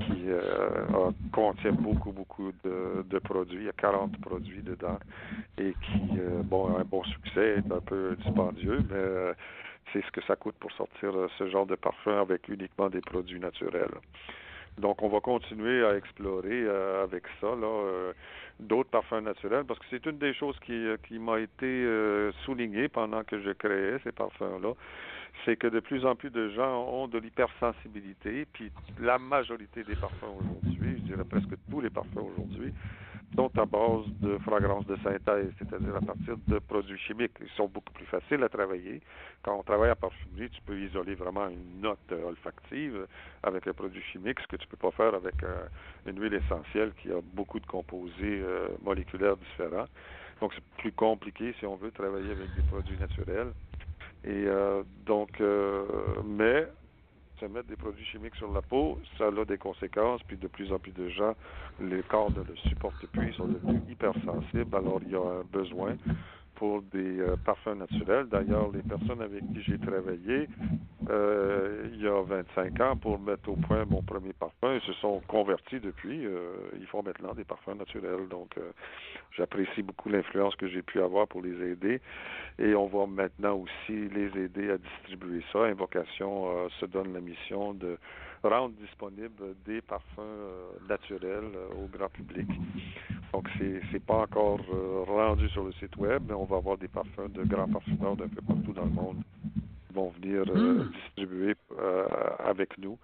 qui euh, contient beaucoup, beaucoup de, de, produits. Il y a 40 produits dedans et qui, euh, bon, a un bon succès, est un peu dispendieux, mais ce que ça coûte pour sortir euh, ce genre de parfum avec uniquement des produits naturels. Donc, on va continuer à explorer euh, avec ça euh, d'autres parfums naturels parce que c'est une des choses qui m'a été soulignée pendant que je créais ces parfums-là. C'est que de plus en plus de gens ont de l'hypersensibilité, puis la majorité des parfums aujourd'hui, je dirais presque tous les parfums aujourd'hui, sont à base de fragrances de synthèse, c'est-à-dire à partir de produits chimiques. Ils sont beaucoup plus faciles à travailler. Quand on travaille à parfumerie, tu peux isoler vraiment une note olfactive avec un produit chimique, ce que tu peux pas faire avec euh, une huile essentielle qui a beaucoup de composés euh, moléculaires différents. Donc c'est plus compliqué si on veut travailler avec des produits naturels. Et euh, donc, mais se mettre des produits chimiques sur la peau, ça a des conséquences, puis de plus en plus de gens, les corps ne le supportent plus, ils sont devenus hypersensibles, alors il y a un besoin pour des euh, parfums naturels. D'ailleurs, les personnes avec qui j'ai travaillé euh, il y a 25 ans pour mettre au point mon premier parfum, ils se sont convertis depuis. Euh, ils font maintenant des parfums naturels. Donc, j'apprécie beaucoup l'influence que j'ai pu avoir pour les aider. Et on va maintenant aussi les aider à distribuer ça. Invocation se donne la mission de rendre disponible des parfums naturels au grand public. Donc, c'est n'est pas encore euh, rendu sur le site web, mais on va avoir des parfums de grands parfumeurs d'un peu partout dans le monde qui vont venir euh, hmm. distribuer euh, avec nous.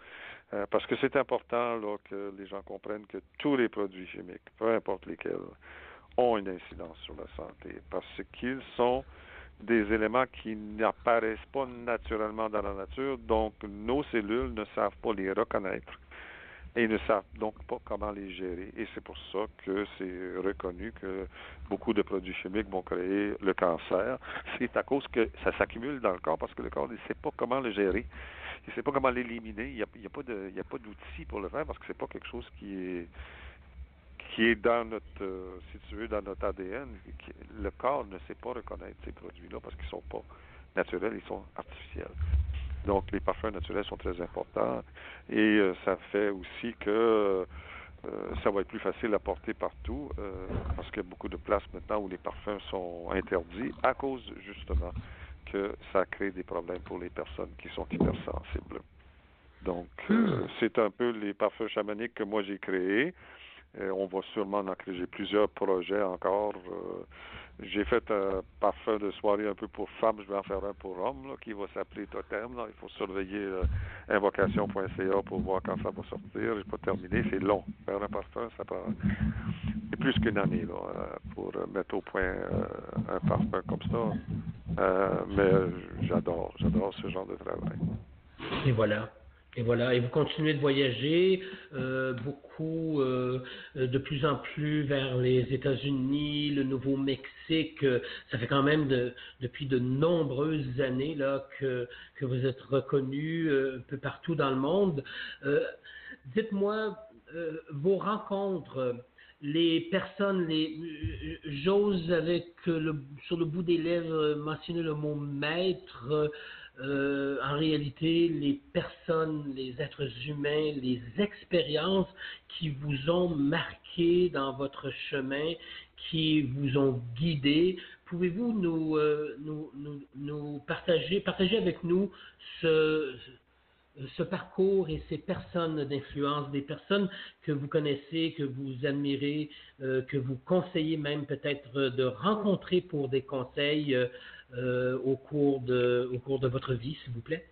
parce que c'est important là, que les gens comprennent que tous les produits chimiques, peu importe lesquels, ont une incidence sur la santé parce qu'ils sont des éléments qui n'apparaissent pas naturellement dans la nature, donc nos cellules ne savent pas les reconnaître et ne savent donc pas comment les gérer. Et c'est pour ça que c'est reconnu que beaucoup de produits chimiques vont créer le cancer. C'est à cause que ça s'accumule dans le corps parce que le corps ne sait pas comment le gérer. Il ne sait pas comment l'éliminer. Il n'y a, a, pas d'outil pour le faire parce que c'est pas quelque chose qui est qui est dans notre euh, situé dans notre ADN. Le corps ne sait pas reconnaître ces produits-là parce qu'ils sont pas naturels, ils sont artificiels. Donc, les parfums naturels sont très importants et euh, ça fait aussi que euh, ça va être plus facile à porter partout euh, parce qu'il y a beaucoup de places maintenant où les parfums sont interdits à cause justement que ça crée des problèmes pour les personnes qui sont hypersensibles. Donc, hmm. c'est un peu les parfums chamaniques que moi j'ai créés. On va sûrement en. J'ai plusieurs projets encore. J'ai fait un parfum de soirée un peu pour femmes, je vais en faire un pour hommes, qui va s'appeler Totem. Il faut surveiller euh, invocation.ca pour voir quand ça va sortir. J'ai pas terminé, c'est long. Faire un parfum, ça prend plus qu'une année euh, pour euh, mettre au point un parfum comme ça. mais j'adore, j'adore ce genre de travail. Et voilà. Et voilà, et vous continuez de voyager euh, beaucoup, euh, de plus en plus vers les États-Unis, le Nouveau-Mexique. Ça fait quand même de, depuis de nombreuses années là que, que vous êtes reconnu euh, un peu partout dans le monde. Dites-moi vos rencontres les personnes, les, j'ose avec le, sur le bout des lèvres mentionner le mot maître, euh, en réalité les personnes, les êtres humains, les expériences qui vous ont marqué dans votre chemin, qui vous ont guidé. Pouvez-vous nous, euh, partager, partager avec nous ce, ce parcours et ces personnes d'influence, des personnes que vous connaissez, que vous admirez, euh, que vous conseillez même peut-être de rencontrer pour des conseils euh, au, cours de, au cours de votre vie, s'il vous plaît?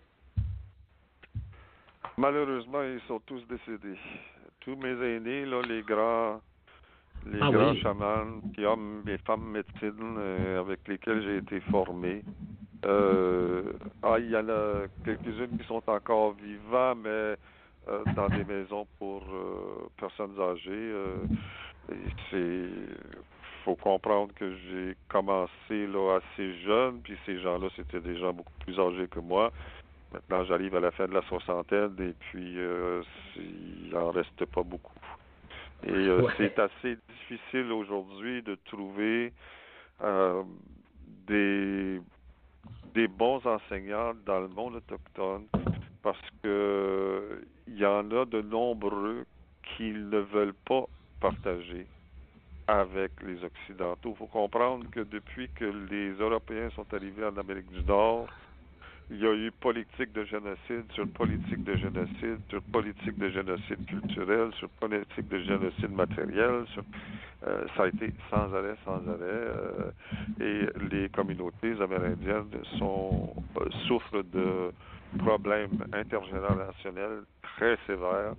Malheureusement, ils sont tous décédés. Tous mes aînés, là, les grands, les ah grands chamans, qui hommes et femmes médecines euh, avec lesquels j'ai été formé. Euh, ah, il y en a quelques-unes qui sont encore vivants, mais dans des maisons pour personnes âgées. c'est faut comprendre que j'ai commencé là assez jeune, puis ces gens-là, c'était des gens beaucoup plus âgés que moi. Maintenant, j'arrive à la fin de la soixantaine et puis euh, il en reste pas beaucoup. Et euh, c'est assez difficile aujourd'hui de trouver euh, des des bons enseignants dans le monde autochtone parce que il y en a de nombreux qui ne veulent pas partager avec les Occidentaux. Il faut comprendre que depuis que les Européens sont arrivés en Amérique du Nord, il y a eu politique de génocide sur politique de génocide, sur politique de génocide culturel, sur politique de génocide matériel. Euh, ça a été sans arrêt, sans arrêt. Euh, et les communautés amérindiennes sont, euh, souffrent de problèmes intergénérationnels très sévères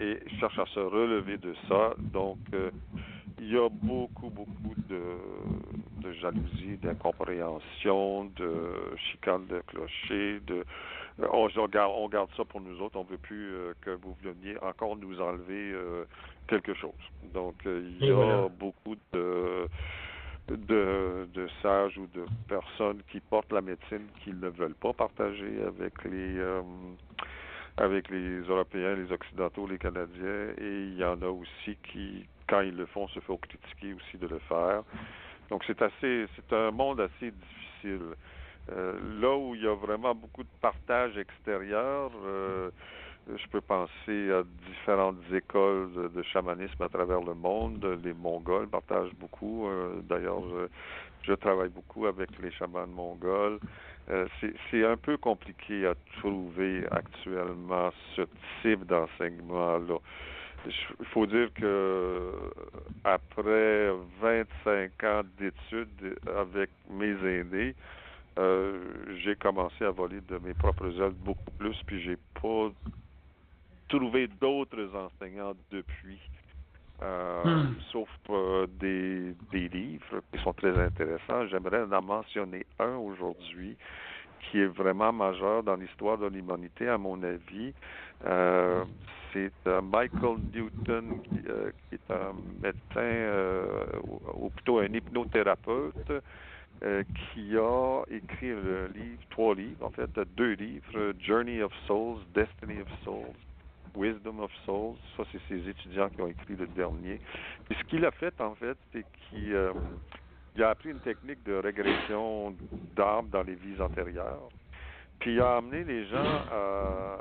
et cherche à se relever de ça. Donc, euh, il y a beaucoup, beaucoup de, de jalousie, d'incompréhension, de chicane de clocher, de euh, on, garde, on garde ça pour nous autres, on ne veut plus que vous veniez encore nous enlever quelque chose. Donc, il y a beaucoup de de, de sages ou de personnes qui portent la médecine qu'ils ne veulent pas partager avec les euh, avec les Européens, les Occidentaux, les Canadiens, et il y en a aussi qui, quand ils le font, se font critiquer aussi de le faire. Donc c'est assez, c'est un monde assez difficile. Euh, là où il y a vraiment beaucoup de partage extérieur, euh, je peux penser à différentes écoles de, chamanisme à travers le monde. Les Mongols partagent beaucoup. Euh, d'ailleurs, je, travaille beaucoup avec les chamans mongols. Euh, c'est un peu compliqué à trouver actuellement ce type d'enseignement-là. Il faut dire que après 25 ans d'études avec mes aînés, euh, j'ai commencé à voler de mes propres ailes beaucoup plus, puis j'ai pas trouvé d'autres enseignants depuis, euh, hmm. sauf euh, des, des livres qui sont très intéressants. J'aimerais en mentionner un aujourd'hui qui est vraiment majeur dans l'histoire de l'humanité, à mon avis. Euh, c'est Michael Newton, qui, est un médecin, ou, plutôt un hypnothérapeute, qui a écrit le livre, trois livres, en fait, deux livres, Journey of Souls, Destiny of Souls, Wisdom of Souls. Ça, c'est ses étudiants qui ont écrit le dernier. Et ce qu'il a fait, en fait, c'est qu'il euh, a appris une technique de régression d'âme dans les vies antérieures. Puis il a amené les gens euh,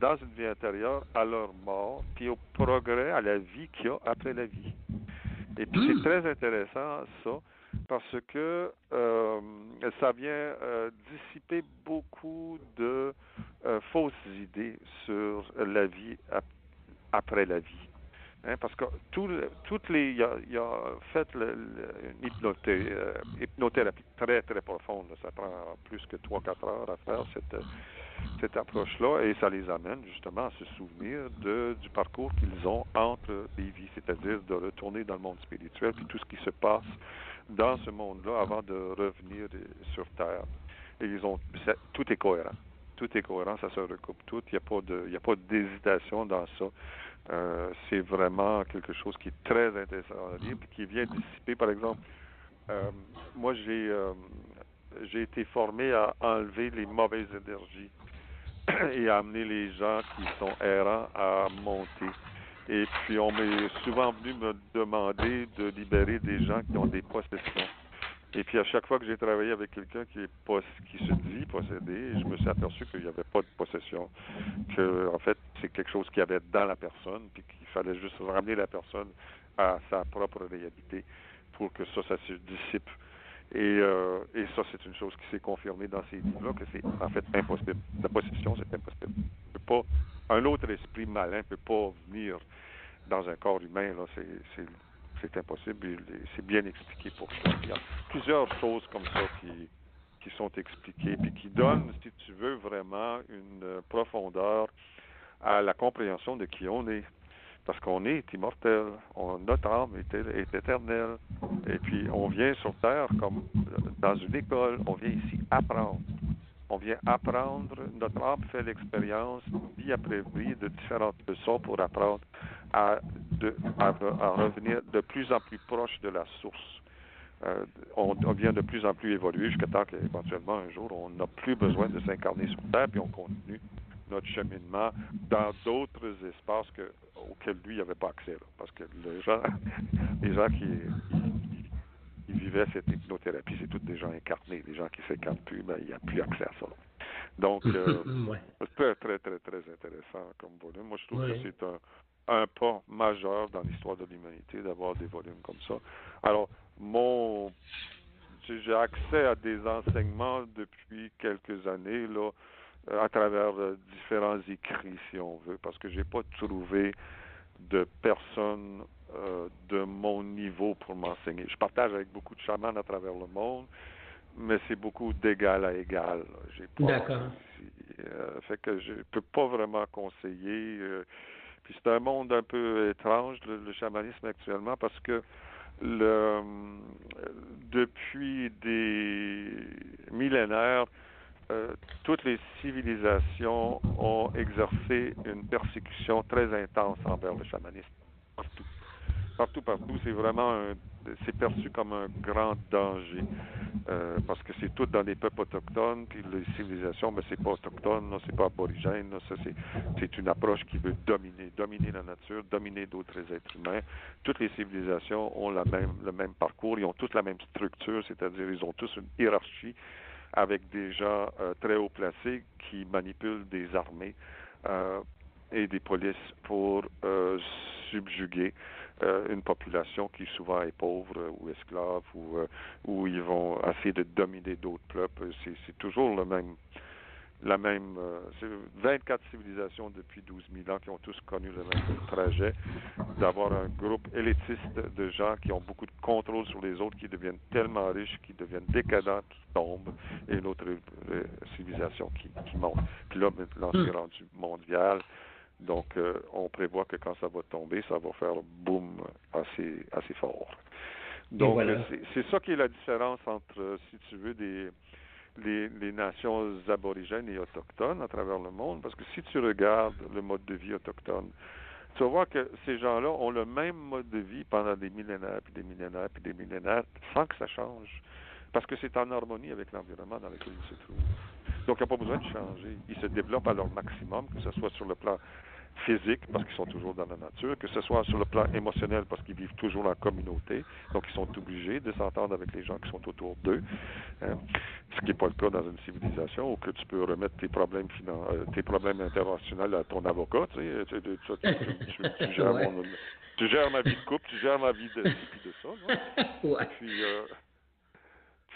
dans une vie antérieure à leur mort, puis au progrès, à la vie qu'il y a après la vie. Et puis c'est hmm. très intéressant, ça parce que euh, ça vient euh, dissiper beaucoup de euh, fausses idées sur la vie après la vie. Hein, parce que tout, toutes les, il a, a fait une hypnothérapie très très profonde. Ça prend plus que 3-4 heures à faire cette, cette approche-là et ça les amène justement à se souvenir de, du parcours qu'ils ont entre les vies, c'est-à-dire de retourner dans le monde spirituel puis tout ce qui se passe dans ce monde-là avant de revenir sur Terre. Et ils ont tout est cohérent. Tout est cohérent, ça se recoupe tout. Il n'y a pas d'hésitation dans ça. Euh, c'est vraiment quelque chose qui est très intéressant à lire, qui vient dissiper, par exemple, euh, moi j'ai euh, j'ai été formé à enlever les mauvaises énergies et à amener les gens qui sont errants à monter. Et puis, on m'est souvent venu me demander de libérer des gens qui ont des possessions. Et puis, à chaque fois que j'ai travaillé avec quelqu'un qui, est qui se dit possédé, je me suis aperçu qu'il n'y avait pas de possession. Que, en fait, c'est quelque chose qui avait dans la personne, puis qu'il fallait juste ramener la personne à sa propre réalité pour que ça, ça se dissipe. Et, euh, et ça, c'est une chose qui s'est confirmée dans ces livres-là, que c'est en fait impossible. La possession, c'est impossible. pas, un autre esprit malin ne peut pas venir dans un corps humain, là, c'est impossible. C'est bien expliqué pour ça. Il y a plusieurs choses comme ça qui, sont expliquées, puis qui donnent, si tu veux, vraiment une profondeur à la compréhension de qui on est. Parce qu'on est immortel, notre âme est, est, éternelle, et puis on vient sur Terre comme dans une école, on vient ici apprendre. On vient apprendre, notre âme fait l'expérience, vie après vie, de différentes leçons pour apprendre à, de, revenir de plus en plus proche de la source. Euh, on, vient de plus en plus évoluer jusqu'à temps qu'éventuellement un jour on n'a plus besoin de s'incarner sur Terre, puis on continue notre cheminement dans d'autres espaces que, auxquels lui n'avait pas accès. parce que les gens, les gens qui, vivaient cette hypnothérapie, c'est tous des gens incarnés. Les gens qui ne s'incarnent plus, ben, il n'y a plus accès à ça. Donc, euh, c'est très, très, très, très intéressant comme volume. Moi, je trouve que c'est un, un pas majeur dans l'histoire de l'humanité d'avoir des volumes comme ça. Alors, mon j'ai accès à des enseignements depuis quelques années là euh, à travers euh, différents écrits si on veut parce que j'ai pas trouvé de personnes euh, de mon niveau pour m'enseigner. Je partage avec beaucoup de chamans à travers le monde, mais c'est beaucoup d'égal à égal. J'ai pas D'accord. fait que je peux pas vraiment conseiller puis c'est un monde un peu étrange, le, chamanisme actuellement, parce que le, depuis des millénaires, euh, toutes les civilisations ont exercé une persécution très intense envers le chamanisme. Partout. Partout, partout. C'est vraiment un c'est perçu comme un grand danger euh, parce que c'est tout dans les peuples autochtones, puis les civilisations, mais c'est pas autochtone, c'est pas aborigène, ça c'est, c'est une approche qui veut dominer, dominer la nature, dominer d'autres êtres humains. Toutes les civilisations ont la même, le même parcours, ils ont tous la même structure, c'est-à-dire ils ont tous une hiérarchie avec des gens euh, très haut placés qui manipulent des armées euh, et des polices pour euh, subjuguer une population qui souvent est pauvre ou esclave ou euh, où ils vont essayer de dominer d'autres peuples. C'est toujours le même la même euh, 24 civilisations depuis 12 000 ans qui ont tous connu le même trajet, d'avoir un groupe élitiste de gens qui ont beaucoup de contrôle sur les autres, qui deviennent tellement riches, qui deviennent décadents, qui tombent, et une autre euh, civilisation qui, qui monte. Puis là, maintenant, c'est rendu mondial. Donc, euh, on prévoit que quand ça va tomber, ça va faire boum assez, assez fort. Donc, voilà. c'est c'est ça qui est la différence entre, euh, si tu veux, des, les, les nations aborigènes et autochtones à travers le monde. Parce que si tu regardes le mode de vie autochtone, tu vas voir que ces gens-là ont le même mode de vie pendant des millénaires, puis des millénaires, puis des millénaires, sans que ça change. Parce que c'est en harmonie avec l'environnement dans lequel ils se trouvent. Donc, il n'y a pas besoin de changer. Ils se développent à leur maximum, que ce soit sur le plan physique, parce qu'ils sont toujours dans la nature, que ce soit sur le plan émotionnel, parce qu'ils vivent toujours en communauté, donc ils sont obligés de s'entendre avec les gens qui sont autour d'eux, hein. ce qui n'est pas le cas dans une civilisation où que tu peux remettre tes problèmes finan- euh, tes problèmes internationaux à ton avocat, tu sais, tu, tu- tu- tu- tu- tu gères mon- ma vie de couple, tu gères ma vie de, de ça, non? ouais. puis euh,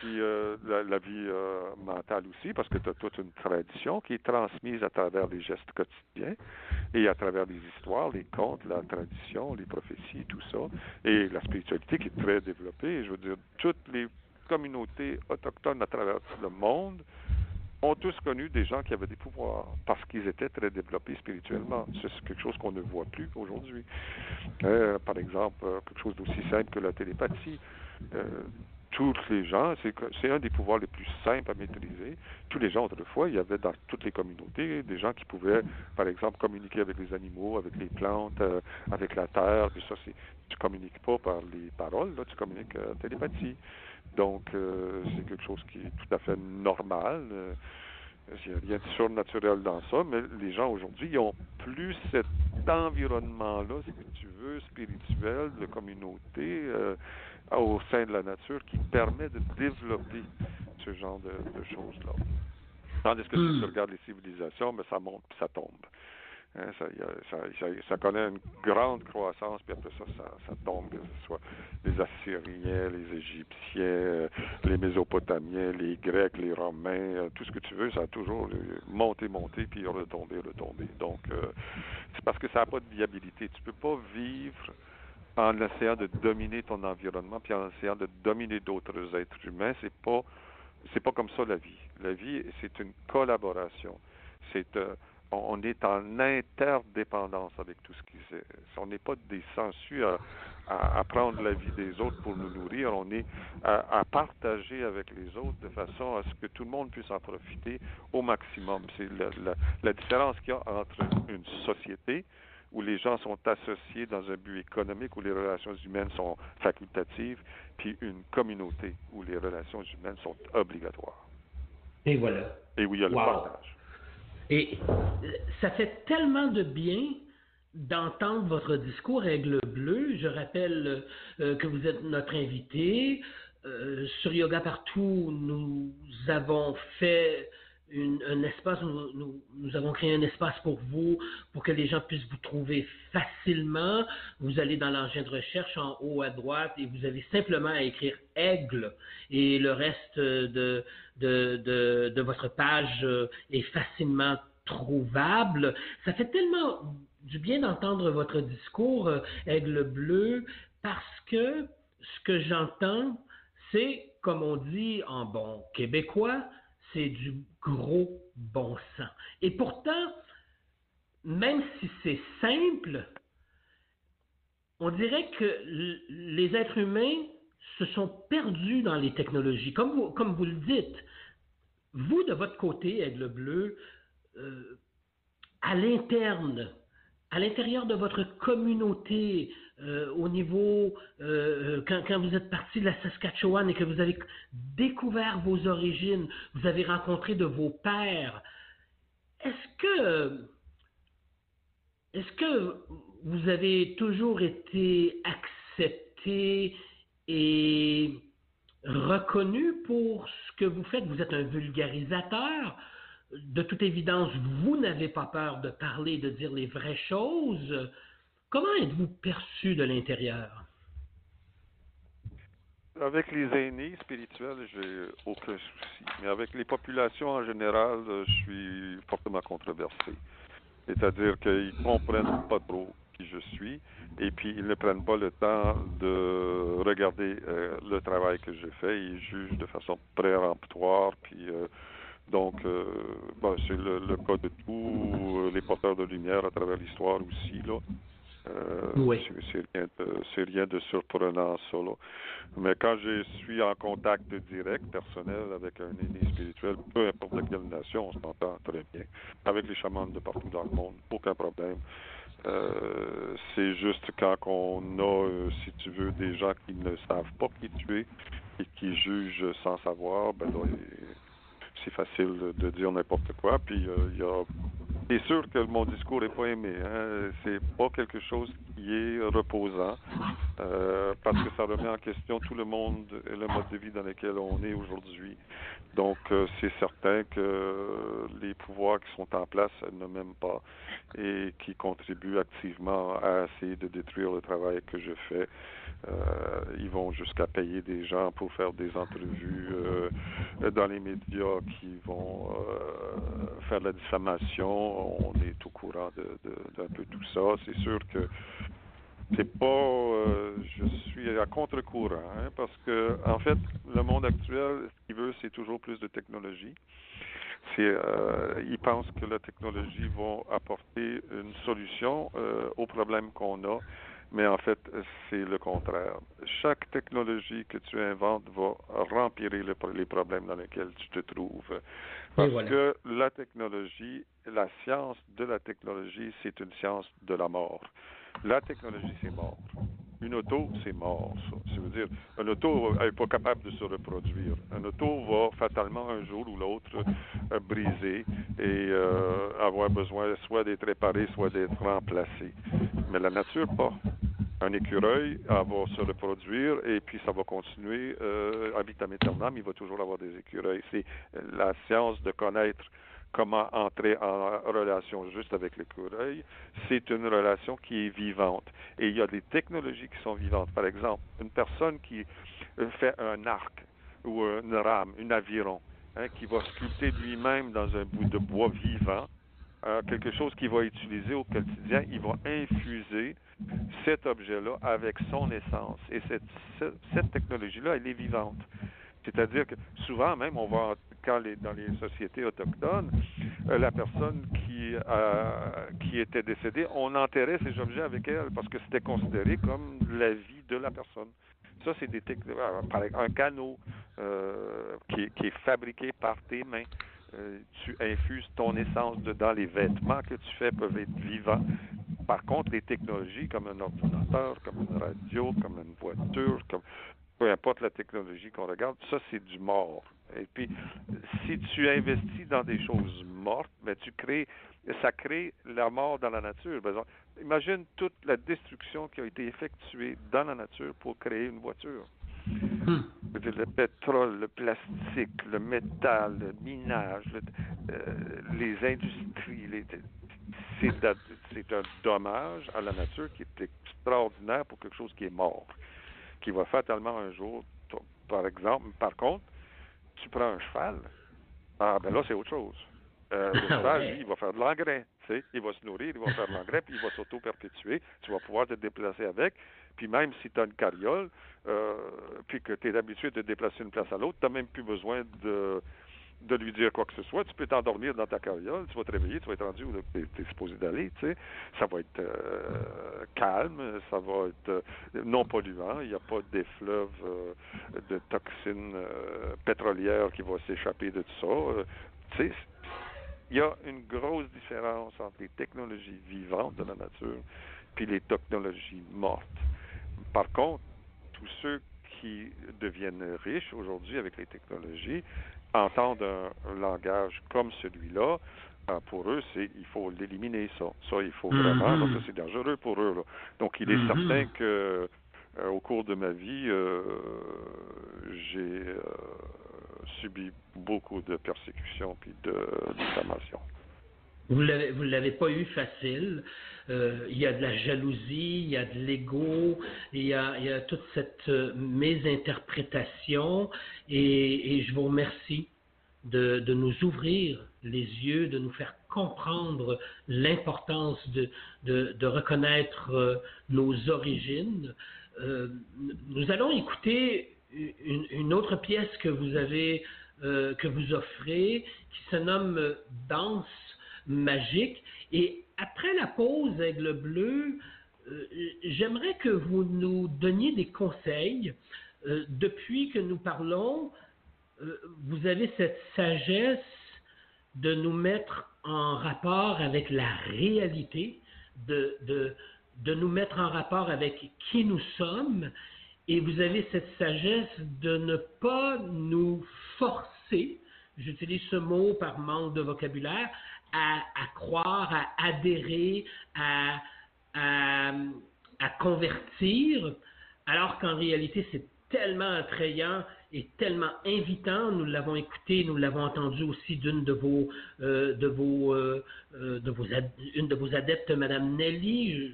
euh, la, vie euh, mentale aussi, parce que tu as toute une tradition qui est transmise à travers les gestes quotidiens et à travers les histoires, les contes, la tradition, les prophéties, tout ça, et la spiritualité qui est très développée. Je veux dire, toutes les communautés autochtones à travers le monde ont tous connu des gens qui avaient des pouvoirs parce qu'ils étaient très développés spirituellement. C'est quelque chose qu'on ne voit plus aujourd'hui. Euh, par exemple, quelque chose d'aussi simple que la télépathie. Tous les gens, c'est un des pouvoirs les plus simples à maîtriser. Tous les gens, autrefois, il y avait dans toutes les communautés des gens qui pouvaient, par exemple, communiquer avec les animaux, avec les plantes, euh, avec la terre. Puis ça, c'est, tu communiques pas par les paroles, là, tu communiques euh, télépathie. Donc, euh, c'est quelque chose qui est tout à fait normal. Euh, il n'y a rien de surnaturel dans ça, mais les gens aujourd'hui, ils ont plus cet environnement-là, si tu veux, spirituel, de communauté, euh, au sein de la nature, qui permet de développer ce genre de, de choses-là. Tandis que si Hmm. tu regardes les civilisations, ben, ça monte puis ça tombe. Hein, ça, y a- ça, ça, ça connaît une grande croissance, puis après ça, ça, ça tombe, que ce soit les Assyriens, les Égyptiens, euh, les Mésopotamiens, les Grecs, les Romains, euh, tout ce que tu veux, ça a toujours monté, monté, puis retombé, retombé. Donc, euh, c'est parce que ça n'a pas de viabilité. Tu peux pas vivre en essayant de dominer ton environnement, puis en essayant de dominer d'autres êtres humains. C'est pas, c'est pas comme ça la vie. La vie, c'est une collaboration. C'est euh, on est en interdépendance avec tout ce qui se. On n'est pas des sensus à, à, prendre la vie des autres pour nous nourrir. On est à, partager avec les autres de façon à ce que tout le monde puisse en profiter au maximum. C'est la, la différence qu'il y a entre une société où les gens sont associés dans un but économique, où les relations humaines sont facultatives, puis une communauté où les relations humaines sont obligatoires Et voilà. et où il y a le partage. Et ça fait tellement de bien d'entendre votre discours Aigle Bleu. Je rappelle euh, que vous êtes notre invité. Euh, sur Yoga Partout, nous avons fait un espace, nous, nous- nous avons créé un espace pour vous, pour que les gens puissent vous trouver facilement. Vous allez dans l'engin de recherche en haut à droite et vous avez simplement à écrire Aigle et le reste de, de, de, de votre page euh, est facilement trouvable. Ça fait tellement du bien d'entendre votre discours, euh, Aigle Bleu, parce que ce que j'entends, c'est, comme on dit en bon québécois, c'est du gros bon sens. Et pourtant, même si c'est simple, on dirait que les êtres humains se sont perdus dans les technologies. Comme vous, comme vous le dites, vous, de votre côté, Aigle Bleu, euh, à l'interne, à l'intérieur de votre communauté, euh, au niveau, euh, quand, quand, vous êtes parti de la Saskatchewan et que vous avez découvert vos origines, vous avez rencontré de vos pères, est-ce que, est-ce que vous avez toujours été accepté et reconnu pour ce que vous faites? Vous êtes un vulgarisateur. De toute évidence, vous n'avez pas peur de parler, de dire les vraies choses. Comment êtes-vous perçu de l'intérieur? Avec les aînés spirituels, j'ai aucun souci. Mais avec les populations en général, je suis fortement controversé. C'est-à-dire qu'ils ne comprennent pas trop qui je suis et puis ils ne prennent pas le temps de regarder euh, le travail que je fais. Ils jugent de façon péremptoire. Puis euh, donc, euh, c'est le, le, cas de tous les porteurs de lumière à travers l'histoire aussi. Là. Euh, oui. C'est rien, de, rien de surprenant, ça. Là. Mais quand je suis en contact direct, personnel, avec un aîné spirituel, peu importe de quelle nation, on s'entend très bien. Avec les chamans de partout dans le monde, aucun problème. Euh, c'est juste quand on a, euh, si tu veux, des gens qui ne savent pas qui tu es et qui jugent sans savoir, ben là, c'est facile de dire n'importe quoi. Puis il y a c'est sûr que mon discours n'est pas aimé. Hein. C'est pas quelque chose qui est reposant euh, parce que ça remet en question tout le monde et le mode de vie dans lequel on est aujourd'hui. Donc, euh, c'est certain que les pouvoirs qui sont en place ne m'aiment pas et qui contribuent activement à essayer de détruire le travail que je fais. Euh, ils vont jusqu'à payer des gens pour faire des entrevues euh, dans les médias qui vont euh, faire de la diffamation. On est au courant d'un peu tout ça. C'est sûr que c'est pas je suis à contre-courant hein, parce que en fait le monde actuel ce qu'il veut c'est toujours plus de technologie c'est euh, ils pensent que la technologie va apporter une solution aux problèmes qu'on a mais en fait, c'est le contraire. Chaque technologie que tu inventes va rempirer les problèmes dans lesquels tu te trouves. Parce que la technologie, la science de la technologie, c'est une science de la mort. La technologie, c'est mort. Une auto, c'est mort, ça. veut dire, un auto n'est pas capable de se reproduire. Un auto va fatalement un jour ou l'autre euh, briser et euh, avoir besoin soit d'être réparé, soit d'être remplacé. Mais la nature, pas un écureuil va se reproduire et puis ça va continuer euh, à vitam aeternam, il va toujours avoir des écureuils. C'est la science de connaître comment entrer en relation juste avec l'écureuil, c'est une relation qui est vivante. Et il y a des technologies qui sont vivantes. Par exemple, une personne qui fait un arc ou une rame, un aviron, hein, qui va sculpter lui-même dans un bout de bois vivant, euh, quelque chose qu'il va utiliser au quotidien, il va infuser cet objet-là avec son essence. Et cette, cette technologie-là, elle est vivante. C'est-à-dire que souvent même, on va quand les, dans les sociétés autochtones, euh, la personne qui, euh, qui était décédée, on enterrait ces objets avec elle parce que c'était considéré comme la vie de la personne. Ça, c'est des euh, un canot qui, qui, est fabriqué par tes mains. tu infuses ton essence dedans. Les vêtements que tu fais peuvent être vivants. Par contre, les technologies comme un ordinateur, comme une radio, comme une voiture, comme peu importe la technologie qu'on regarde, ça c'est du mort. Et puis, si tu investis dans des choses mortes, ben, tu crées, ça crée la mort dans la nature. imagine toute la destruction qui a été effectuée dans la nature pour créer une voiture. Hmm. Le pétrole, le plastique, le métal, le minage, euh, les industries, c'est un dommage à la nature qui est extraordinaire pour quelque chose qui est mort qui va fatalement un jour, par exemple, par contre, tu prends un cheval, ah ben là, c'est autre chose. Euh, le cheval, lui, il va faire de l'engrais. Il va se nourrir, il va faire de l'engrais, puis il va s'auto-perpétuer. Tu vas pouvoir te déplacer avec. Puis même si tu as une carriole, euh, puis que tu es habitué de te déplacer d'une place à l'autre, tu n'as même plus besoin de de lui dire quoi que ce soit. Tu peux t'endormir dans ta carriole, tu vas te réveiller, tu vas être rendu où tu es, supposé d'aller. Tu sais. Ça va être euh, calme, ça va être euh, non polluant, il n'y a pas d'effluves euh, de toxines pétrolières qui vont s'échapper de tout ça. tu sais, il y a une grosse différence entre les technologies vivantes de la nature puis les technologies mortes. Par contre, tous ceux qui deviennent riches aujourd'hui avec les technologies entendent un, langage comme celui-là. Euh, pour eux, c'est il faut l'éliminer ça. Ça, il faut vraiment. Mm-hmm. ça, c'est dangereux pour eux. Donc, il est mm-hmm. certain que euh, au cours de ma vie, euh, j'ai subi beaucoup de persécutions puis de diffamation. Vous l'avez, vous l'avez pas eu facile. Euh, il y a de la jalousie, il y a de l'ego, il, y a, toute cette euh, mésinterprétation. Et, je vous remercie de, nous ouvrir les yeux, de nous faire comprendre l'importance de, de, reconnaître euh, nos origines. Nous allons écouter une, autre pièce que vous avez, que vous offrez, qui se nomme Danse magique. Et après la pause, Aigle Bleu, euh, j'aimerais que vous nous donniez des conseils. Euh, depuis que nous parlons, euh, vous avez cette sagesse de nous mettre en rapport avec la réalité, de, de, de nous mettre en rapport avec qui nous sommes, et vous avez cette sagesse de ne pas nous forcer, j'utilise ce mot par manque de vocabulaire, à, croire, à adhérer, à, à, convertir, alors qu'en réalité, c'est tellement attrayant et tellement invitant. Nous l'avons écouté, nous l'avons entendu aussi d'une de vos, euh, de vos, euh, euh, de vos une de vos adeptes, Madame Nelly.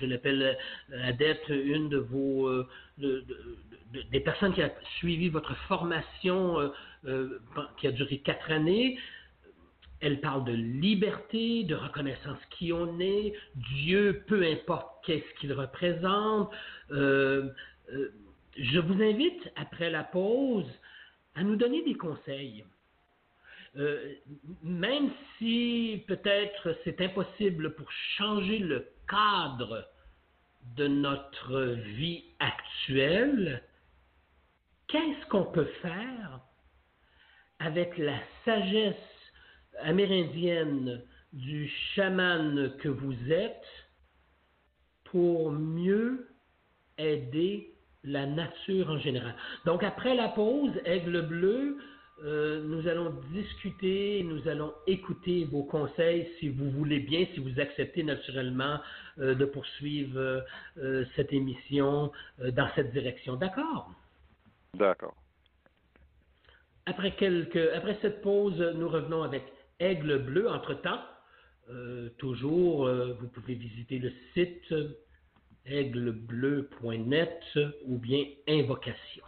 Je, l'appelle adepte, une de vos, des personnes qui a suivi votre formation qui a duré quatre années. Elle parle de liberté, de reconnaissance qui on est, Dieu, peu importe qu'est-ce qu'il représente. Euh, euh, je vous invite, après la pause, à nous donner des conseils. Euh, même si peut-être c'est impossible pour changer le cadre de notre vie actuelle, qu'est-ce qu'on peut faire avec la sagesse amérindienne du chaman que vous êtes pour mieux aider la nature en général. Donc après la pause, Aigle Bleu, euh, nous allons discuter, nous allons écouter vos conseils si vous voulez bien, si vous acceptez naturellement euh, de poursuivre euh, cette émission dans cette direction. D'accord? D'accord. Après, quelques, après cette pause, nous revenons avec Aigle Bleu. Entre-temps, euh, toujours, euh, vous pouvez visiter le site aiglebleu.net ou bien Invocation.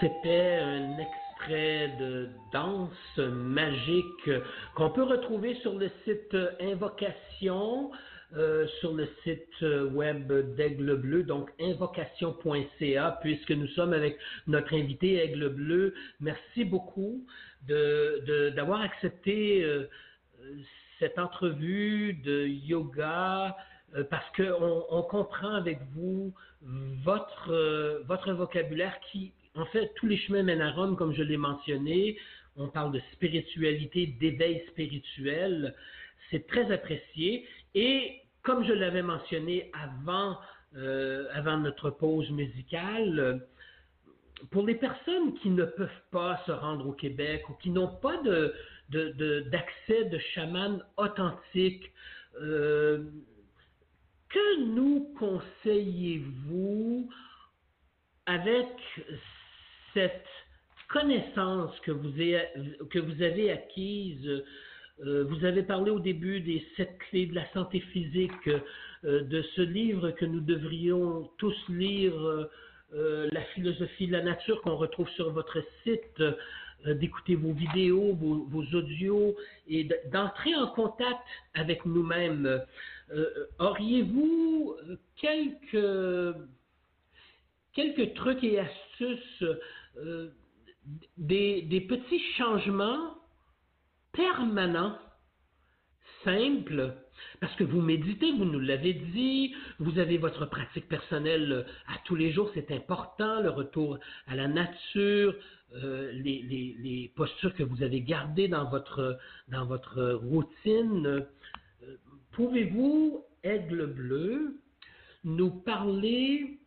C'était un extrait de danse magique qu'on peut retrouver sur le site Invocation, euh, sur le site web d'Aigle Bleu, donc invocation.ca, puisque nous sommes avec notre invité Aigle Bleu. Merci beaucoup d'avoir accepté euh, cette entrevue de yoga, euh, parce qu'on on comprend avec vous votre, votre vocabulaire qui en fait, tous les chemins mènent à Rome, comme je l'ai mentionné. On parle de spiritualité, d'éveil spirituel. C'est très apprécié. Et comme je l'avais mentionné avant, euh, avant notre pause musicale, pour les personnes qui ne peuvent pas se rendre au Québec ou qui n'ont pas d'accès de, chaman authentique, euh, que nous conseillez-vous avec cette connaissance que vous, avez, acquise, euh, vous avez parlé au début des sept clés de la santé physique, euh, de ce livre que nous devrions tous lire, euh, La philosophie de la nature, qu'on retrouve sur votre site, d'écouter vos vidéos, vos, audios et d'entrer en contact avec nous-mêmes. Auriez-vous quelques, quelques trucs et astuces euh, des, petits changements permanents, simples, parce que vous méditez, vous nous l'avez dit, vous avez votre pratique personnelle à tous les jours, c'est important, le retour à la nature, euh, les, postures que vous avez gardées dans votre, routine. Euh, pouvez-vous, Aigle Bleu, nous parler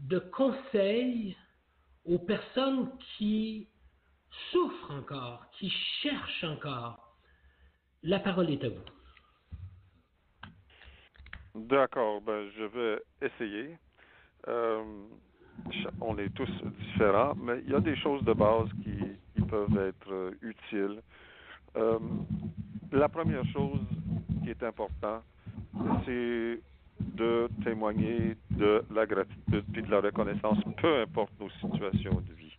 de conseils aux personnes qui souffrent encore, qui cherchent encore. La parole est à vous. D'accord, ben, je vais essayer. Euh, on est tous différents, mais il y a des choses de base qui, peuvent être euh, utiles. Euh, la première chose qui est importante, c'est de témoigner de la gratitude puis de la reconnaissance, peu importe nos situations de vie.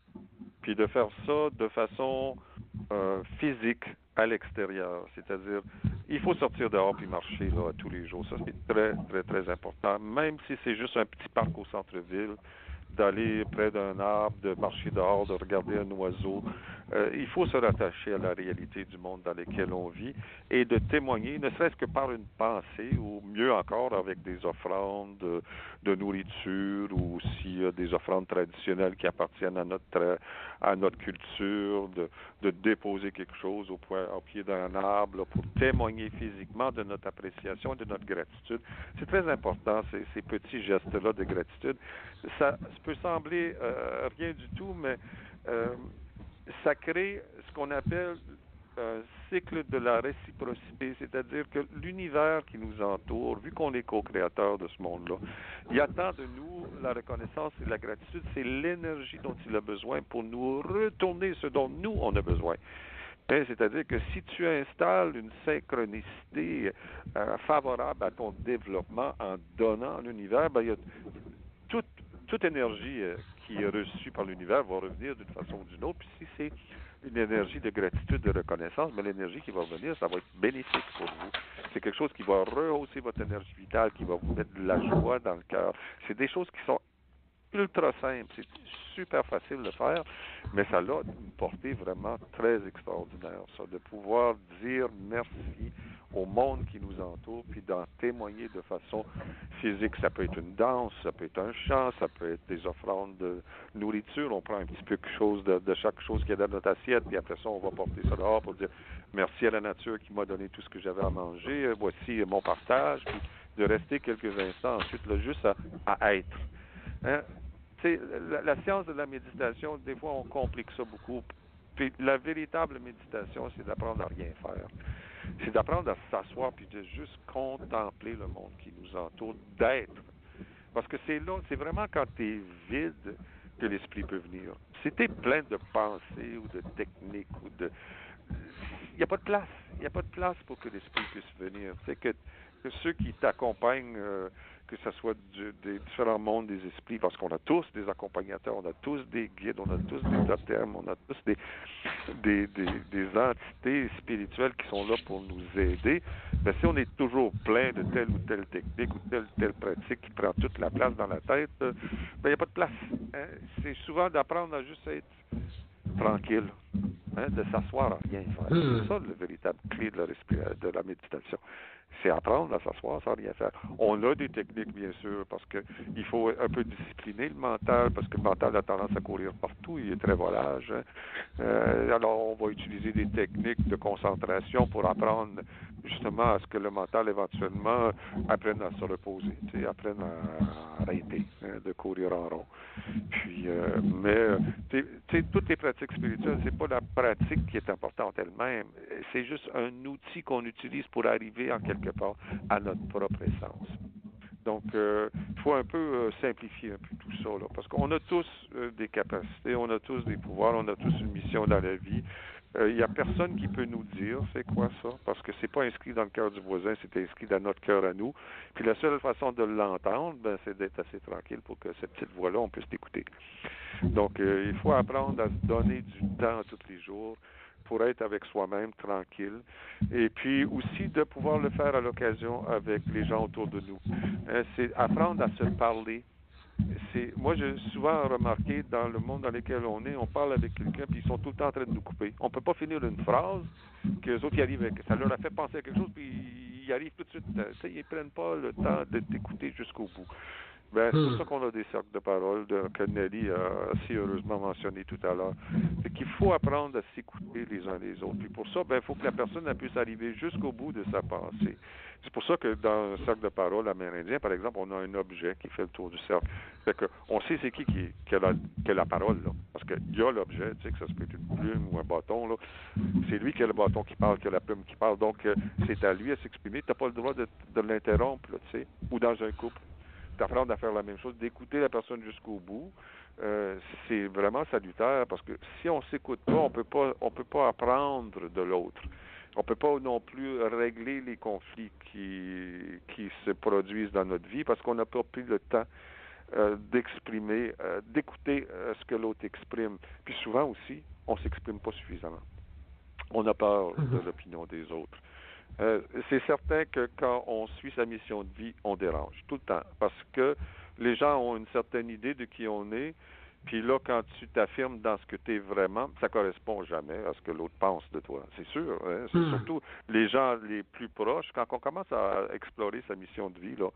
Puis de faire ça de façon euh, physique à l'extérieur, c'est-à-dire il faut sortir dehors puis marcher là, tous les jours. Ça c'est très très très important, même si c'est juste un petit parc au centre-ville d'aller près d'un arbre, de marcher dehors, de regarder un oiseau. Euh, il faut se rattacher à la réalité du monde dans lequel on vit et de témoigner, ne serait-ce que par une pensée, ou mieux encore avec des offrandes de, nourriture ou aussi des offrandes traditionnelles qui appartiennent à notre à notre culture, de, déposer quelque chose au, point, au pied d'un arbre pour témoigner physiquement de notre appréciation et de notre gratitude. C'est très important, ces, petits gestes-là de gratitude. Ça, peut sembler euh, rien du tout, mais euh, ça crée ce qu'on appelle un cycle de la réciprocité, c'est-à-dire que l'univers qui nous entoure, vu qu'on est co-créateur de ce monde-là, il attend de nous la reconnaissance et la gratitude, c'est l'énergie dont il a besoin pour nous retourner ce dont nous, on a besoin. Hein, c'est-à-dire que si tu installes une synchronicité euh, favorable à ton développement en donnant à l'univers, ben, il y a toute, toute énergie euh, qui est reçue par l'univers va revenir d'une façon ou d'une autre. Puis si c'est une énergie de gratitude, de reconnaissance, mais l'énergie qui va revenir, ça va être bénéfique pour vous. C'est quelque chose qui va rehausser votre énergie vitale, qui va vous mettre de la joie dans le cœur. C'est des choses qui sont ultra simple. C'est super facile de faire, mais ça a une portée vraiment très extraordinaire, ça, de pouvoir dire merci au monde qui nous entoure, puis d'en témoigner de façon physique. Ça peut être une danse, ça peut être un chant, ça peut être des offrandes de nourriture. On prend un petit peu quelque chose de, chaque chose qui est dans notre assiette, puis après ça, on va porter ça dehors pour dire merci à la nature qui m'a donné tout ce que j'avais à manger. Voici mon partage, puis de rester quelques instants ensuite là, juste à être. Hein? La, science de la méditation, des fois, on complique ça beaucoup. La véritable méditation, c'est d'apprendre à rien faire. C'est d'apprendre à s'asseoir puis de juste contempler le monde qui nous entoure, d'être. Parce que c'est là, c'est vraiment quand tu es vide que l'esprit peut venir. Si tu es plein de pensées ou de techniques ou de. Il n'y a pas de place. Il n'y a pas de place pour que l'esprit puisse venir. C'est que, ceux qui t'accompagnent. Euh, que ce soit des différents mondes des esprits, parce qu'on a tous des accompagnateurs, on a tous des guides, on a tous des totems, on a tous des, des, des, entités spirituelles qui sont là pour nous aider. Mais si on est toujours plein de telle ou telle technique ou telle ou telle pratique qui prend toute la place dans la tête, ben, il n'y a pas de place. Hein. C'est souvent d'apprendre à juste être tranquille, hein, de s'asseoir à rien faire. Hmm. C'est ça le véritable clé de la, de la méditation. C'est apprendre à s'asseoir sans rien faire. On a des techniques, bien sûr, parce qu'il faut un peu discipliner le mental, parce que le mental a tendance à courir partout, il est très volage. Hein. Euh, alors, on va utiliser des techniques de concentration pour apprendre justement à ce que le mental éventuellement apprenne à se reposer, apprenne à arrêter hein, de courir en rond. Puis, euh, mais toutes les pratiques spirituelles, c'est pas la pratique qui est importante elle-même, c'est juste un outil qu'on utilise pour arriver en quelque part à notre propre essence. Donc, euh, il faut un peu euh, simplifier un peu tout ça, là, parce qu'on a tous des capacités, on a tous des pouvoirs, on a tous une mission dans la vie. Il euh, n'y a personne qui peut nous dire c'est quoi ça, parce que c'est pas inscrit dans le cœur du voisin, c'est inscrit dans notre cœur à nous. Puis la seule façon de l'entendre, ben, c'est d'être assez tranquille pour que cette petite voix-là, on puisse l'écouter. Donc, euh, il faut apprendre à se donner du temps tous les jours pour être avec soi-même tranquille, et puis aussi de pouvoir le faire à l'occasion avec les gens autour de nous. Hein, c'est apprendre à se parler c'est moi j'ai souvent remarqué dans le monde dans lequel on est, on parle avec quelqu'un puis ils sont tout le temps en train de nous couper. On peut pas finir une phrase que les autres y arrivent avec. Ça leur a fait penser à quelque chose puis ils arrivent tout de suite. Euh, ils prennent pas le temps de t'écouter jusqu'au bout. Ben, c'est pour hmm. ça qu'on a des cercles de parole que Nelly a si heureusement mentionné tout à l'heure. C'est qu'il faut apprendre à s'écouter les uns les autres. Puis pour ça, ben, il faut que la personne puisse arriver jusqu'au bout de sa pensée. C'est pour ça que dans un cercle de parole amérindien, par exemple, on a un objet qui fait le tour du cercle. Fait que on sait c'est qui qui, a la, parole, là. Parce qu'il y a l'objet, tu sais, que ça se peut être une plume ou un bâton, là. C'est lui qui a le bâton qui parle, qui a la plume qui parle. Donc, euh, c'est à lui à s'exprimer. Tu n'as pas le droit de, de l'interrompre, tu sais. Ou dans un couple d'apprendre à faire la même chose, d'écouter la personne jusqu'au bout, euh, c'est vraiment salutaire parce que si on s'écoute pas, on peut pas, on peut pas apprendre de l'autre. On peut pas non plus régler les conflits qui, qui se produisent dans notre vie parce qu'on n'a pas pris le temps euh, d'exprimer, euh, d'écouter ce que l'autre exprime. Puis souvent aussi, on s'exprime pas suffisamment. On a peur de mhm. l'opinion des autres. Euh, c'est certain que quand on suit sa mission de vie, on dérange tout le temps parce que les gens ont une certaine idée de qui on est. Puis là, quand tu t'affirmes dans ce que tu es vraiment, ça correspond jamais à ce que l'autre pense de toi. C'est sûr. Hein? C'est hmm. surtout les gens les plus proches. Quand on commence à explorer sa mission de vie, là,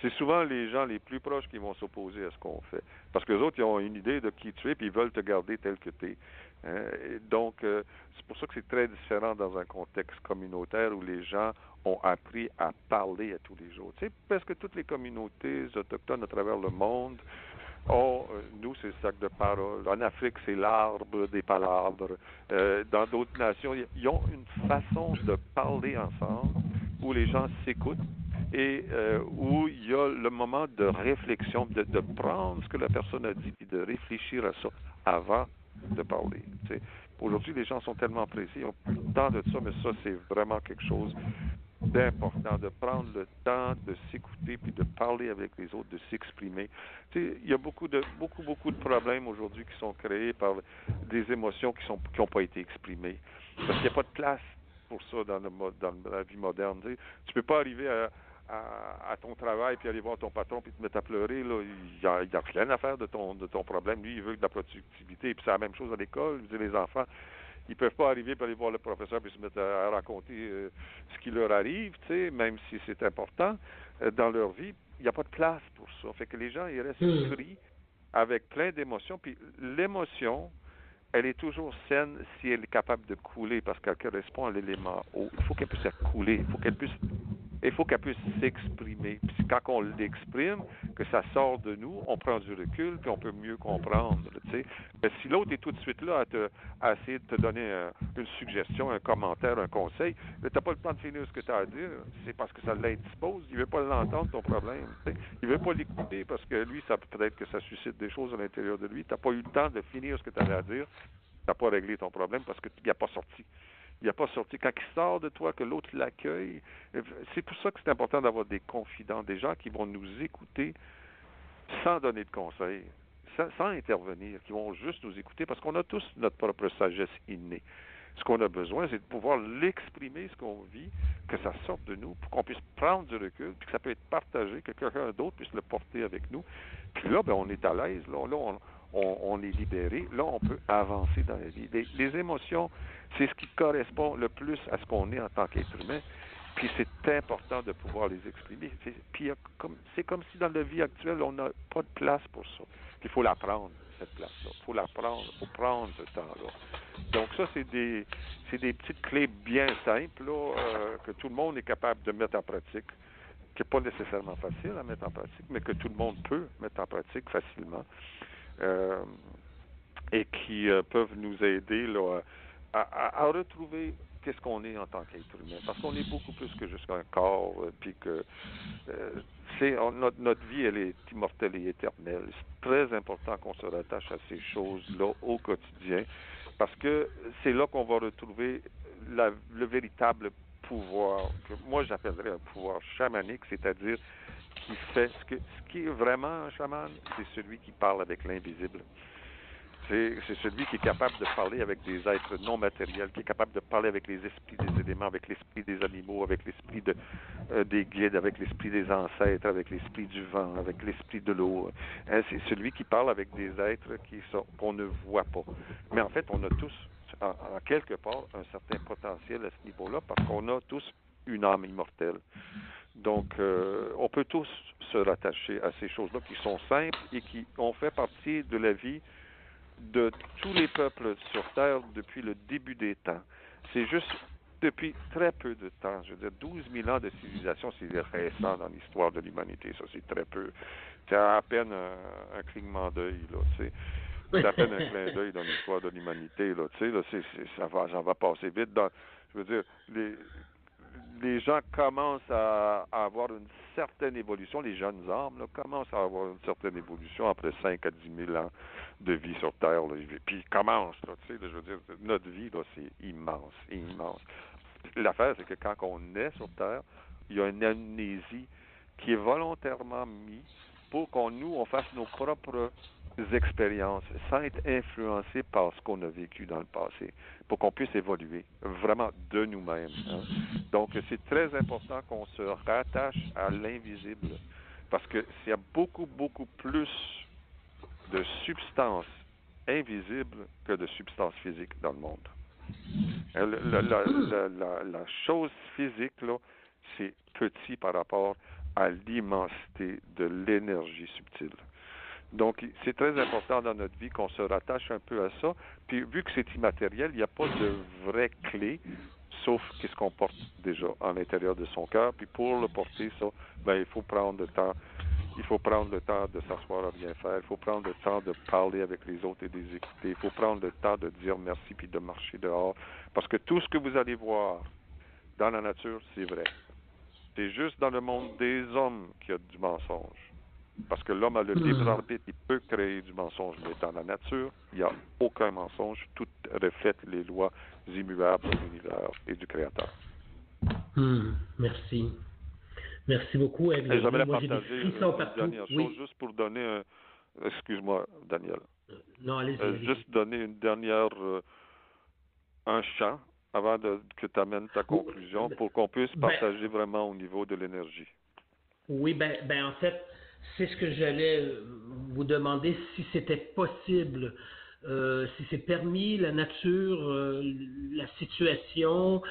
c'est souvent les gens les plus proches qui vont s'opposer à ce qu'on fait. Parce que les autres, ils ont une idée de qui tu es, puis ils veulent te garder tel que tu es. Hein. donc, euh, c'est pour ça que c'est très différent dans un contexte communautaire où les gens ont appris à parler à tous les jours. Tu sais, presque toutes les communautés autochtones à travers le monde ont, euh, nous, c'est le sac de parole. En Afrique, c'est l'arbre des palabres. Euh, dans d'autres nations, ils ont une façon de parler ensemble où les gens s'écoutent et où il y a le moment de réflexion, de, de, prendre ce que la personne a dit et de réfléchir à ça avant de parler. Aujourd'hui, les gens sont tellement précis, ils ont plus le temps de ça, mais ça, c'est vraiment quelque chose d'important, de prendre le temps de s'écouter puis de parler avec les autres, de s'exprimer. Il y a beaucoup de beaucoup beaucoup de problèmes aujourd'hui qui sont créés par des émotions qui sont qui n'ont pas été exprimées parce qu'il n'y a pas de place pour ça dans, la vie moderne. Tu ne peux pas arriver à, à, ton travail puis aller voir ton patron puis te mettre à pleurer, là, il n'y a, rien à faire de ton, de ton problème. Lui, il veut de la productivité. Puis c'est la même chose à l'école. Les enfants, ils peuvent pas arriver pour aller voir le professeur puis se mettre à, raconter euh, ce qui leur arrive, tu sais, même si c'est important euh, dans leur vie. Il n'y a pas de place pour ça. Fait que les gens, ils restent pris avec plein d'émotions. Puis l'émotion, elle est toujours saine si elle est capable de couler parce qu'elle correspond à l'élément haut. Il faut qu'elle puisse couler. Il faut qu'elle puisse il faut qu'elle puisse s'exprimer. Puis quand on l'exprime, que ça sort de nous, on prend du recul, puis on peut mieux comprendre. Mais si l'autre est tout de suite là à, te, à essayer de te donner une suggestion, un commentaire, un conseil, tu n'as pas le temps de finir ce que tu as à dire, c'est parce que ça l'indispose. Il veut pas l'entendre, ton problème. Il veut pas l'écouter parce que lui, ça peut-être que ça suscite des choses à l'intérieur de lui. Tu n'as pas eu le temps de finir ce que tu avais à dire. Tu n'as pas réglé ton problème parce qu'il n'a pas sorti il n'a pas sorti. Quand il sort de toi, que l'autre l'accueille. C'est pour ça que c'est important d'avoir des confidents, des gens qui vont nous écouter sans donner de conseils, sans, intervenir, qui vont juste nous écouter, parce qu'on a tous notre propre sagesse innée. Ce qu'on a besoin, c'est de pouvoir l'exprimer, ce qu'on vit, que ça sorte de nous, pour qu'on puisse prendre du recul, puis que ça peut être partagé, que quelqu'un d'autre puisse le porter avec nous. Puis là, ben, on est à l'aise. Là, là on, on, est libéré. Là, on peut avancer dans la vie. Les, émotions, c'est ce qui correspond le plus à ce qu'on est en tant qu'être humain. Puis c'est important de pouvoir les exprimer. Puis c'est comme si dans la vie actuelle, on n'a pas de place pour ça. Il faut la prendre, cette place-là. Il faut la prendre, il faut prendre ce temps-là. Donc ça, c'est des, des petites clés bien simples euh, que tout le monde est capable de mettre en pratique qui n'est pas nécessairement facile à mettre en pratique, mais que tout le monde peut mettre en pratique facilement. Euh, et qui euh, peuvent nous aider là, à, retrouver qu'est-ce qu'on est en tant qu'être humain. Parce qu'on est beaucoup plus que juste un corps, euh, puis que notre, notre, vie, elle est immortelle et éternelle. C'est très important qu'on se rattache à ces choses-là au quotidien, parce que c'est là qu'on va retrouver le véritable pouvoir, que moi j'appellerais un pouvoir chamanique, c'est-à-dire qui fait ce, qui est vraiment un chaman, c'est celui qui parle avec l'invisible. C'est, celui qui est capable de parler avec des êtres non matériels, qui est capable de parler avec les esprits des éléments, avec l'esprit des animaux, avec l'esprit euh, des guides, avec l'esprit des ancêtres, avec l'esprit du vent, avec l'esprit de l'eau. Hein, c'est celui qui parle avec des êtres qu'on ne voit pas. Mais en fait, on a tous, en quelque part, un certain potentiel à ce niveau-là parce qu'on a tous une âme immortelle. Donc, euh, on peut tous se rattacher à ces choses-là qui sont simples et qui ont fait partie de la vie de tous les peuples sur Terre depuis le début des temps. C'est juste depuis très peu de temps. Je veux dire, 12 000 ans de civilisation, c'est récent dans l'histoire de l'humanité. Ça, c'est très peu. C'est à peine un, clignement d'œil, là, C'est à peine un clin d'œil dans l'histoire de l'humanité, là, tu sais, ça va, ça va passer vite. Dans, je veux dire, les, les gens commencent à, avoir une certaine évolution, les jeunes âmes commencent à avoir une certaine évolution après 5 à 10 000 ans de vie sur Terre. Puis ils commencent, tu sais, je veux dire, notre vie, c'est immense, immense. L'affaire, c'est que quand on est sur Terre, il y a une amnésie qui est volontairement mise pour qu'on nous, on fasse nos propres expériences sans être influencé par ce qu'on a vécu dans le passé, pour qu'on puisse évoluer vraiment de nous-mêmes. Hein. Donc, c'est très important qu'on se rattache à l'invisible, parce que s'il y a beaucoup, beaucoup plus de substances invisibles que de substances physiques dans le monde. Hein, la, la chose physique, là, c'est petit par rapport à l'immensité de l'énergie subtile. Donc, c'est très important dans notre vie qu'on se rattache un peu à ça. Puis, vu que c'est immatériel, il n'y a pas de vraie clé, sauf qu'est-ce qu'on porte déjà à l'intérieur de son cœur. Puis, pour le porter, ça, ben, il faut prendre le temps. Il faut prendre le temps de s'asseoir à bien faire. Il faut prendre le temps de parler avec les autres et de les écouter. Il faut prendre le temps de dire merci puis de marcher dehors. Parce que tout ce que vous allez voir dans la nature, c'est vrai. C'est juste dans le monde des hommes qu'il y a du mensonge. Parce que l'homme a le libre hmm. arbitre, il peut créer du mensonge, mais dans la nature, il n'y a aucun mensonge. Tout reflète les lois immuables de l'univers et du Créateur. Hmm. Merci. Merci beaucoup, J'aimerais partager une dernière chose, juste pour donner un... Excuse-moi, Daniel. Euh, non, allez-y. Euh, juste donner une dernière... Euh, un chant avant de, que tu amènes ta conclusion ben, pour qu'on puisse ben partager vraiment au niveau de l'énergie. Oui, ben, ben en fait, c'est ce que j'allais euh, vous demander si c'était possible, euh, si c'est permis, la nature, euh, la situation,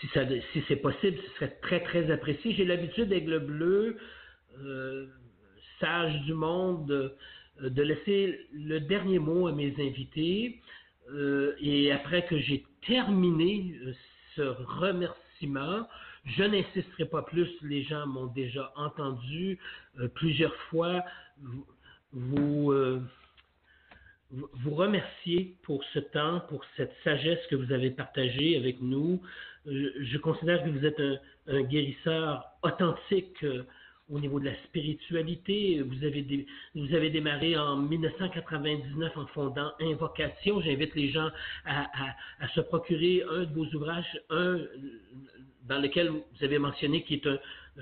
si, si c'est possible, ce serait très, très apprécié. J'ai l'habitude avec le bleu, sage du monde, de laisser le dernier mot à mes invités. et après que j'ai terminé ce remerciement, je n'insisterai pas plus, les gens m'ont déjà entendu euh, plusieurs fois vous, euh, vous, remercier pour ce temps, pour cette sagesse que vous avez partagée avec nous. Je, considère que vous êtes un, guérisseur authentique. Au niveau de la spiritualité. Vous avez, vous avez démarré en 1999 en fondant Invocation. J'invite les gens à, se procurer un de vos ouvrages, un dans lequel vous avez mentionné qui est un,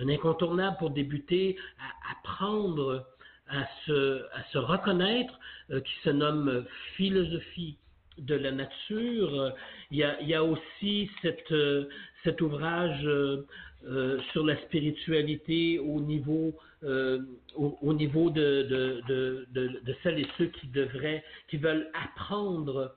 incontournable pour débuter à apprendre à se, à se reconnaître, euh, qui se nomme Philosophie de la nature. Il y a, aussi cette, euh, cet ouvrage euh, euh, sur la spiritualité au niveau, euh, au, au, niveau de, celles et ceux qui devraient, qui veulent apprendre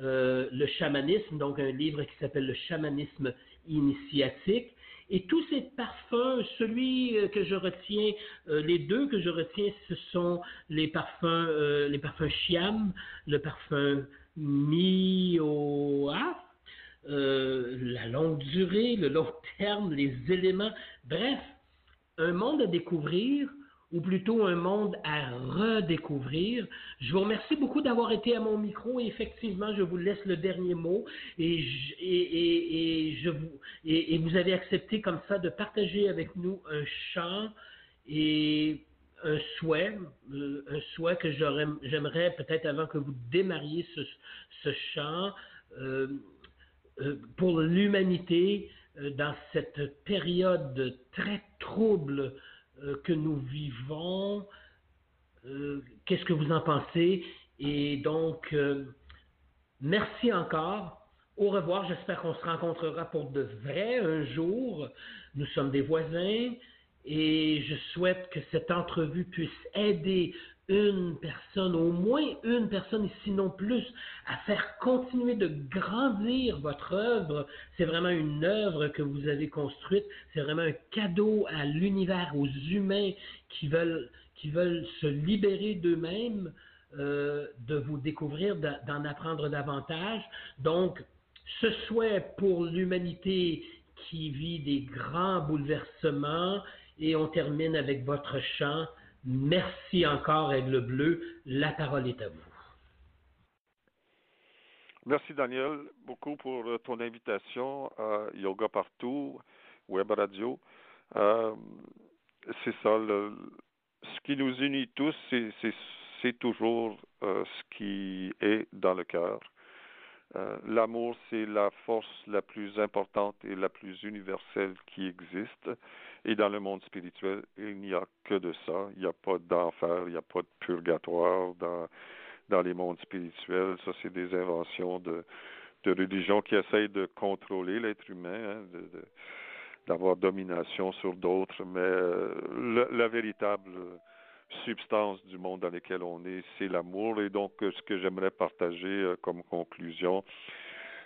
euh, le chamanisme, donc un livre qui s'appelle Le chamanisme initiatique. Et tous ces parfums, celui que je retiens, les deux que je retiens, ce sont les parfums, les parfums Chiam, le parfum Mioa, euh, la longue durée, le long terme, les éléments, bref, un monde à découvrir ou plutôt un monde à redécouvrir. Je vous remercie beaucoup d'avoir été à mon micro et effectivement, je vous laisse le dernier mot et, et, et, vous, avez accepté comme ça de partager avec nous un chant et un souhait, euh, un souhait que j'aimerais peut-être avant que vous démarriez ce, chant. Euh, pour l'humanité euh, dans cette période très trouble euh, que nous vivons. Qu'est-ce que vous en pensez? Et donc, merci encore. Au revoir. J'espère qu'on se rencontrera pour de vrai un jour. Nous sommes des voisins et je souhaite que cette entrevue puisse aider une personne, au moins une personne, sinon plus, à faire continuer de grandir votre œuvre. C'est vraiment une œuvre que vous avez construite. C'est vraiment un cadeau à l'univers, aux humains qui veulent, qui veulent se libérer d'eux-mêmes, euh, de vous découvrir, d'en apprendre davantage. Donc, ce souhait pour l'humanité qui vit des grands bouleversements, et on termine avec votre chant. Merci encore, Aigle Bleu. La parole est à vous. Merci, Daniel, beaucoup pour euh, ton invitation à Yoga Partout, Web Radio. Euh, c'est ça, ce qui nous unit tous, c'est toujours euh, ce qui est dans le cœur. L'amour, c'est la force la plus importante et la plus universelle qui existe. Et dans le monde spirituel, il n'y a que de ça. Il n'y a pas d'enfer, il n'y a pas de purgatoire dans, dans les mondes spirituels. Ça, c'est des inventions de, de religions qui essayent de contrôler l'être humain, hein, d'avoir domination sur d'autres. Mais euh, la véritable substance du monde dans lequel on est, c'est l'amour. Et donc, ce que j'aimerais partager euh, comme conclusion,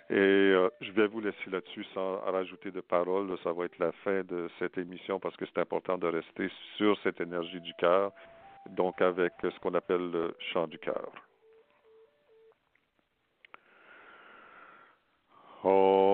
et euh, je vais vous laisser là-dessus sans rajouter de paroles. Ça va être la fin de cette émission parce que c'est important de rester sur cette énergie du cœur, donc avec ce qu'on appelle le chant du cœur. Oh.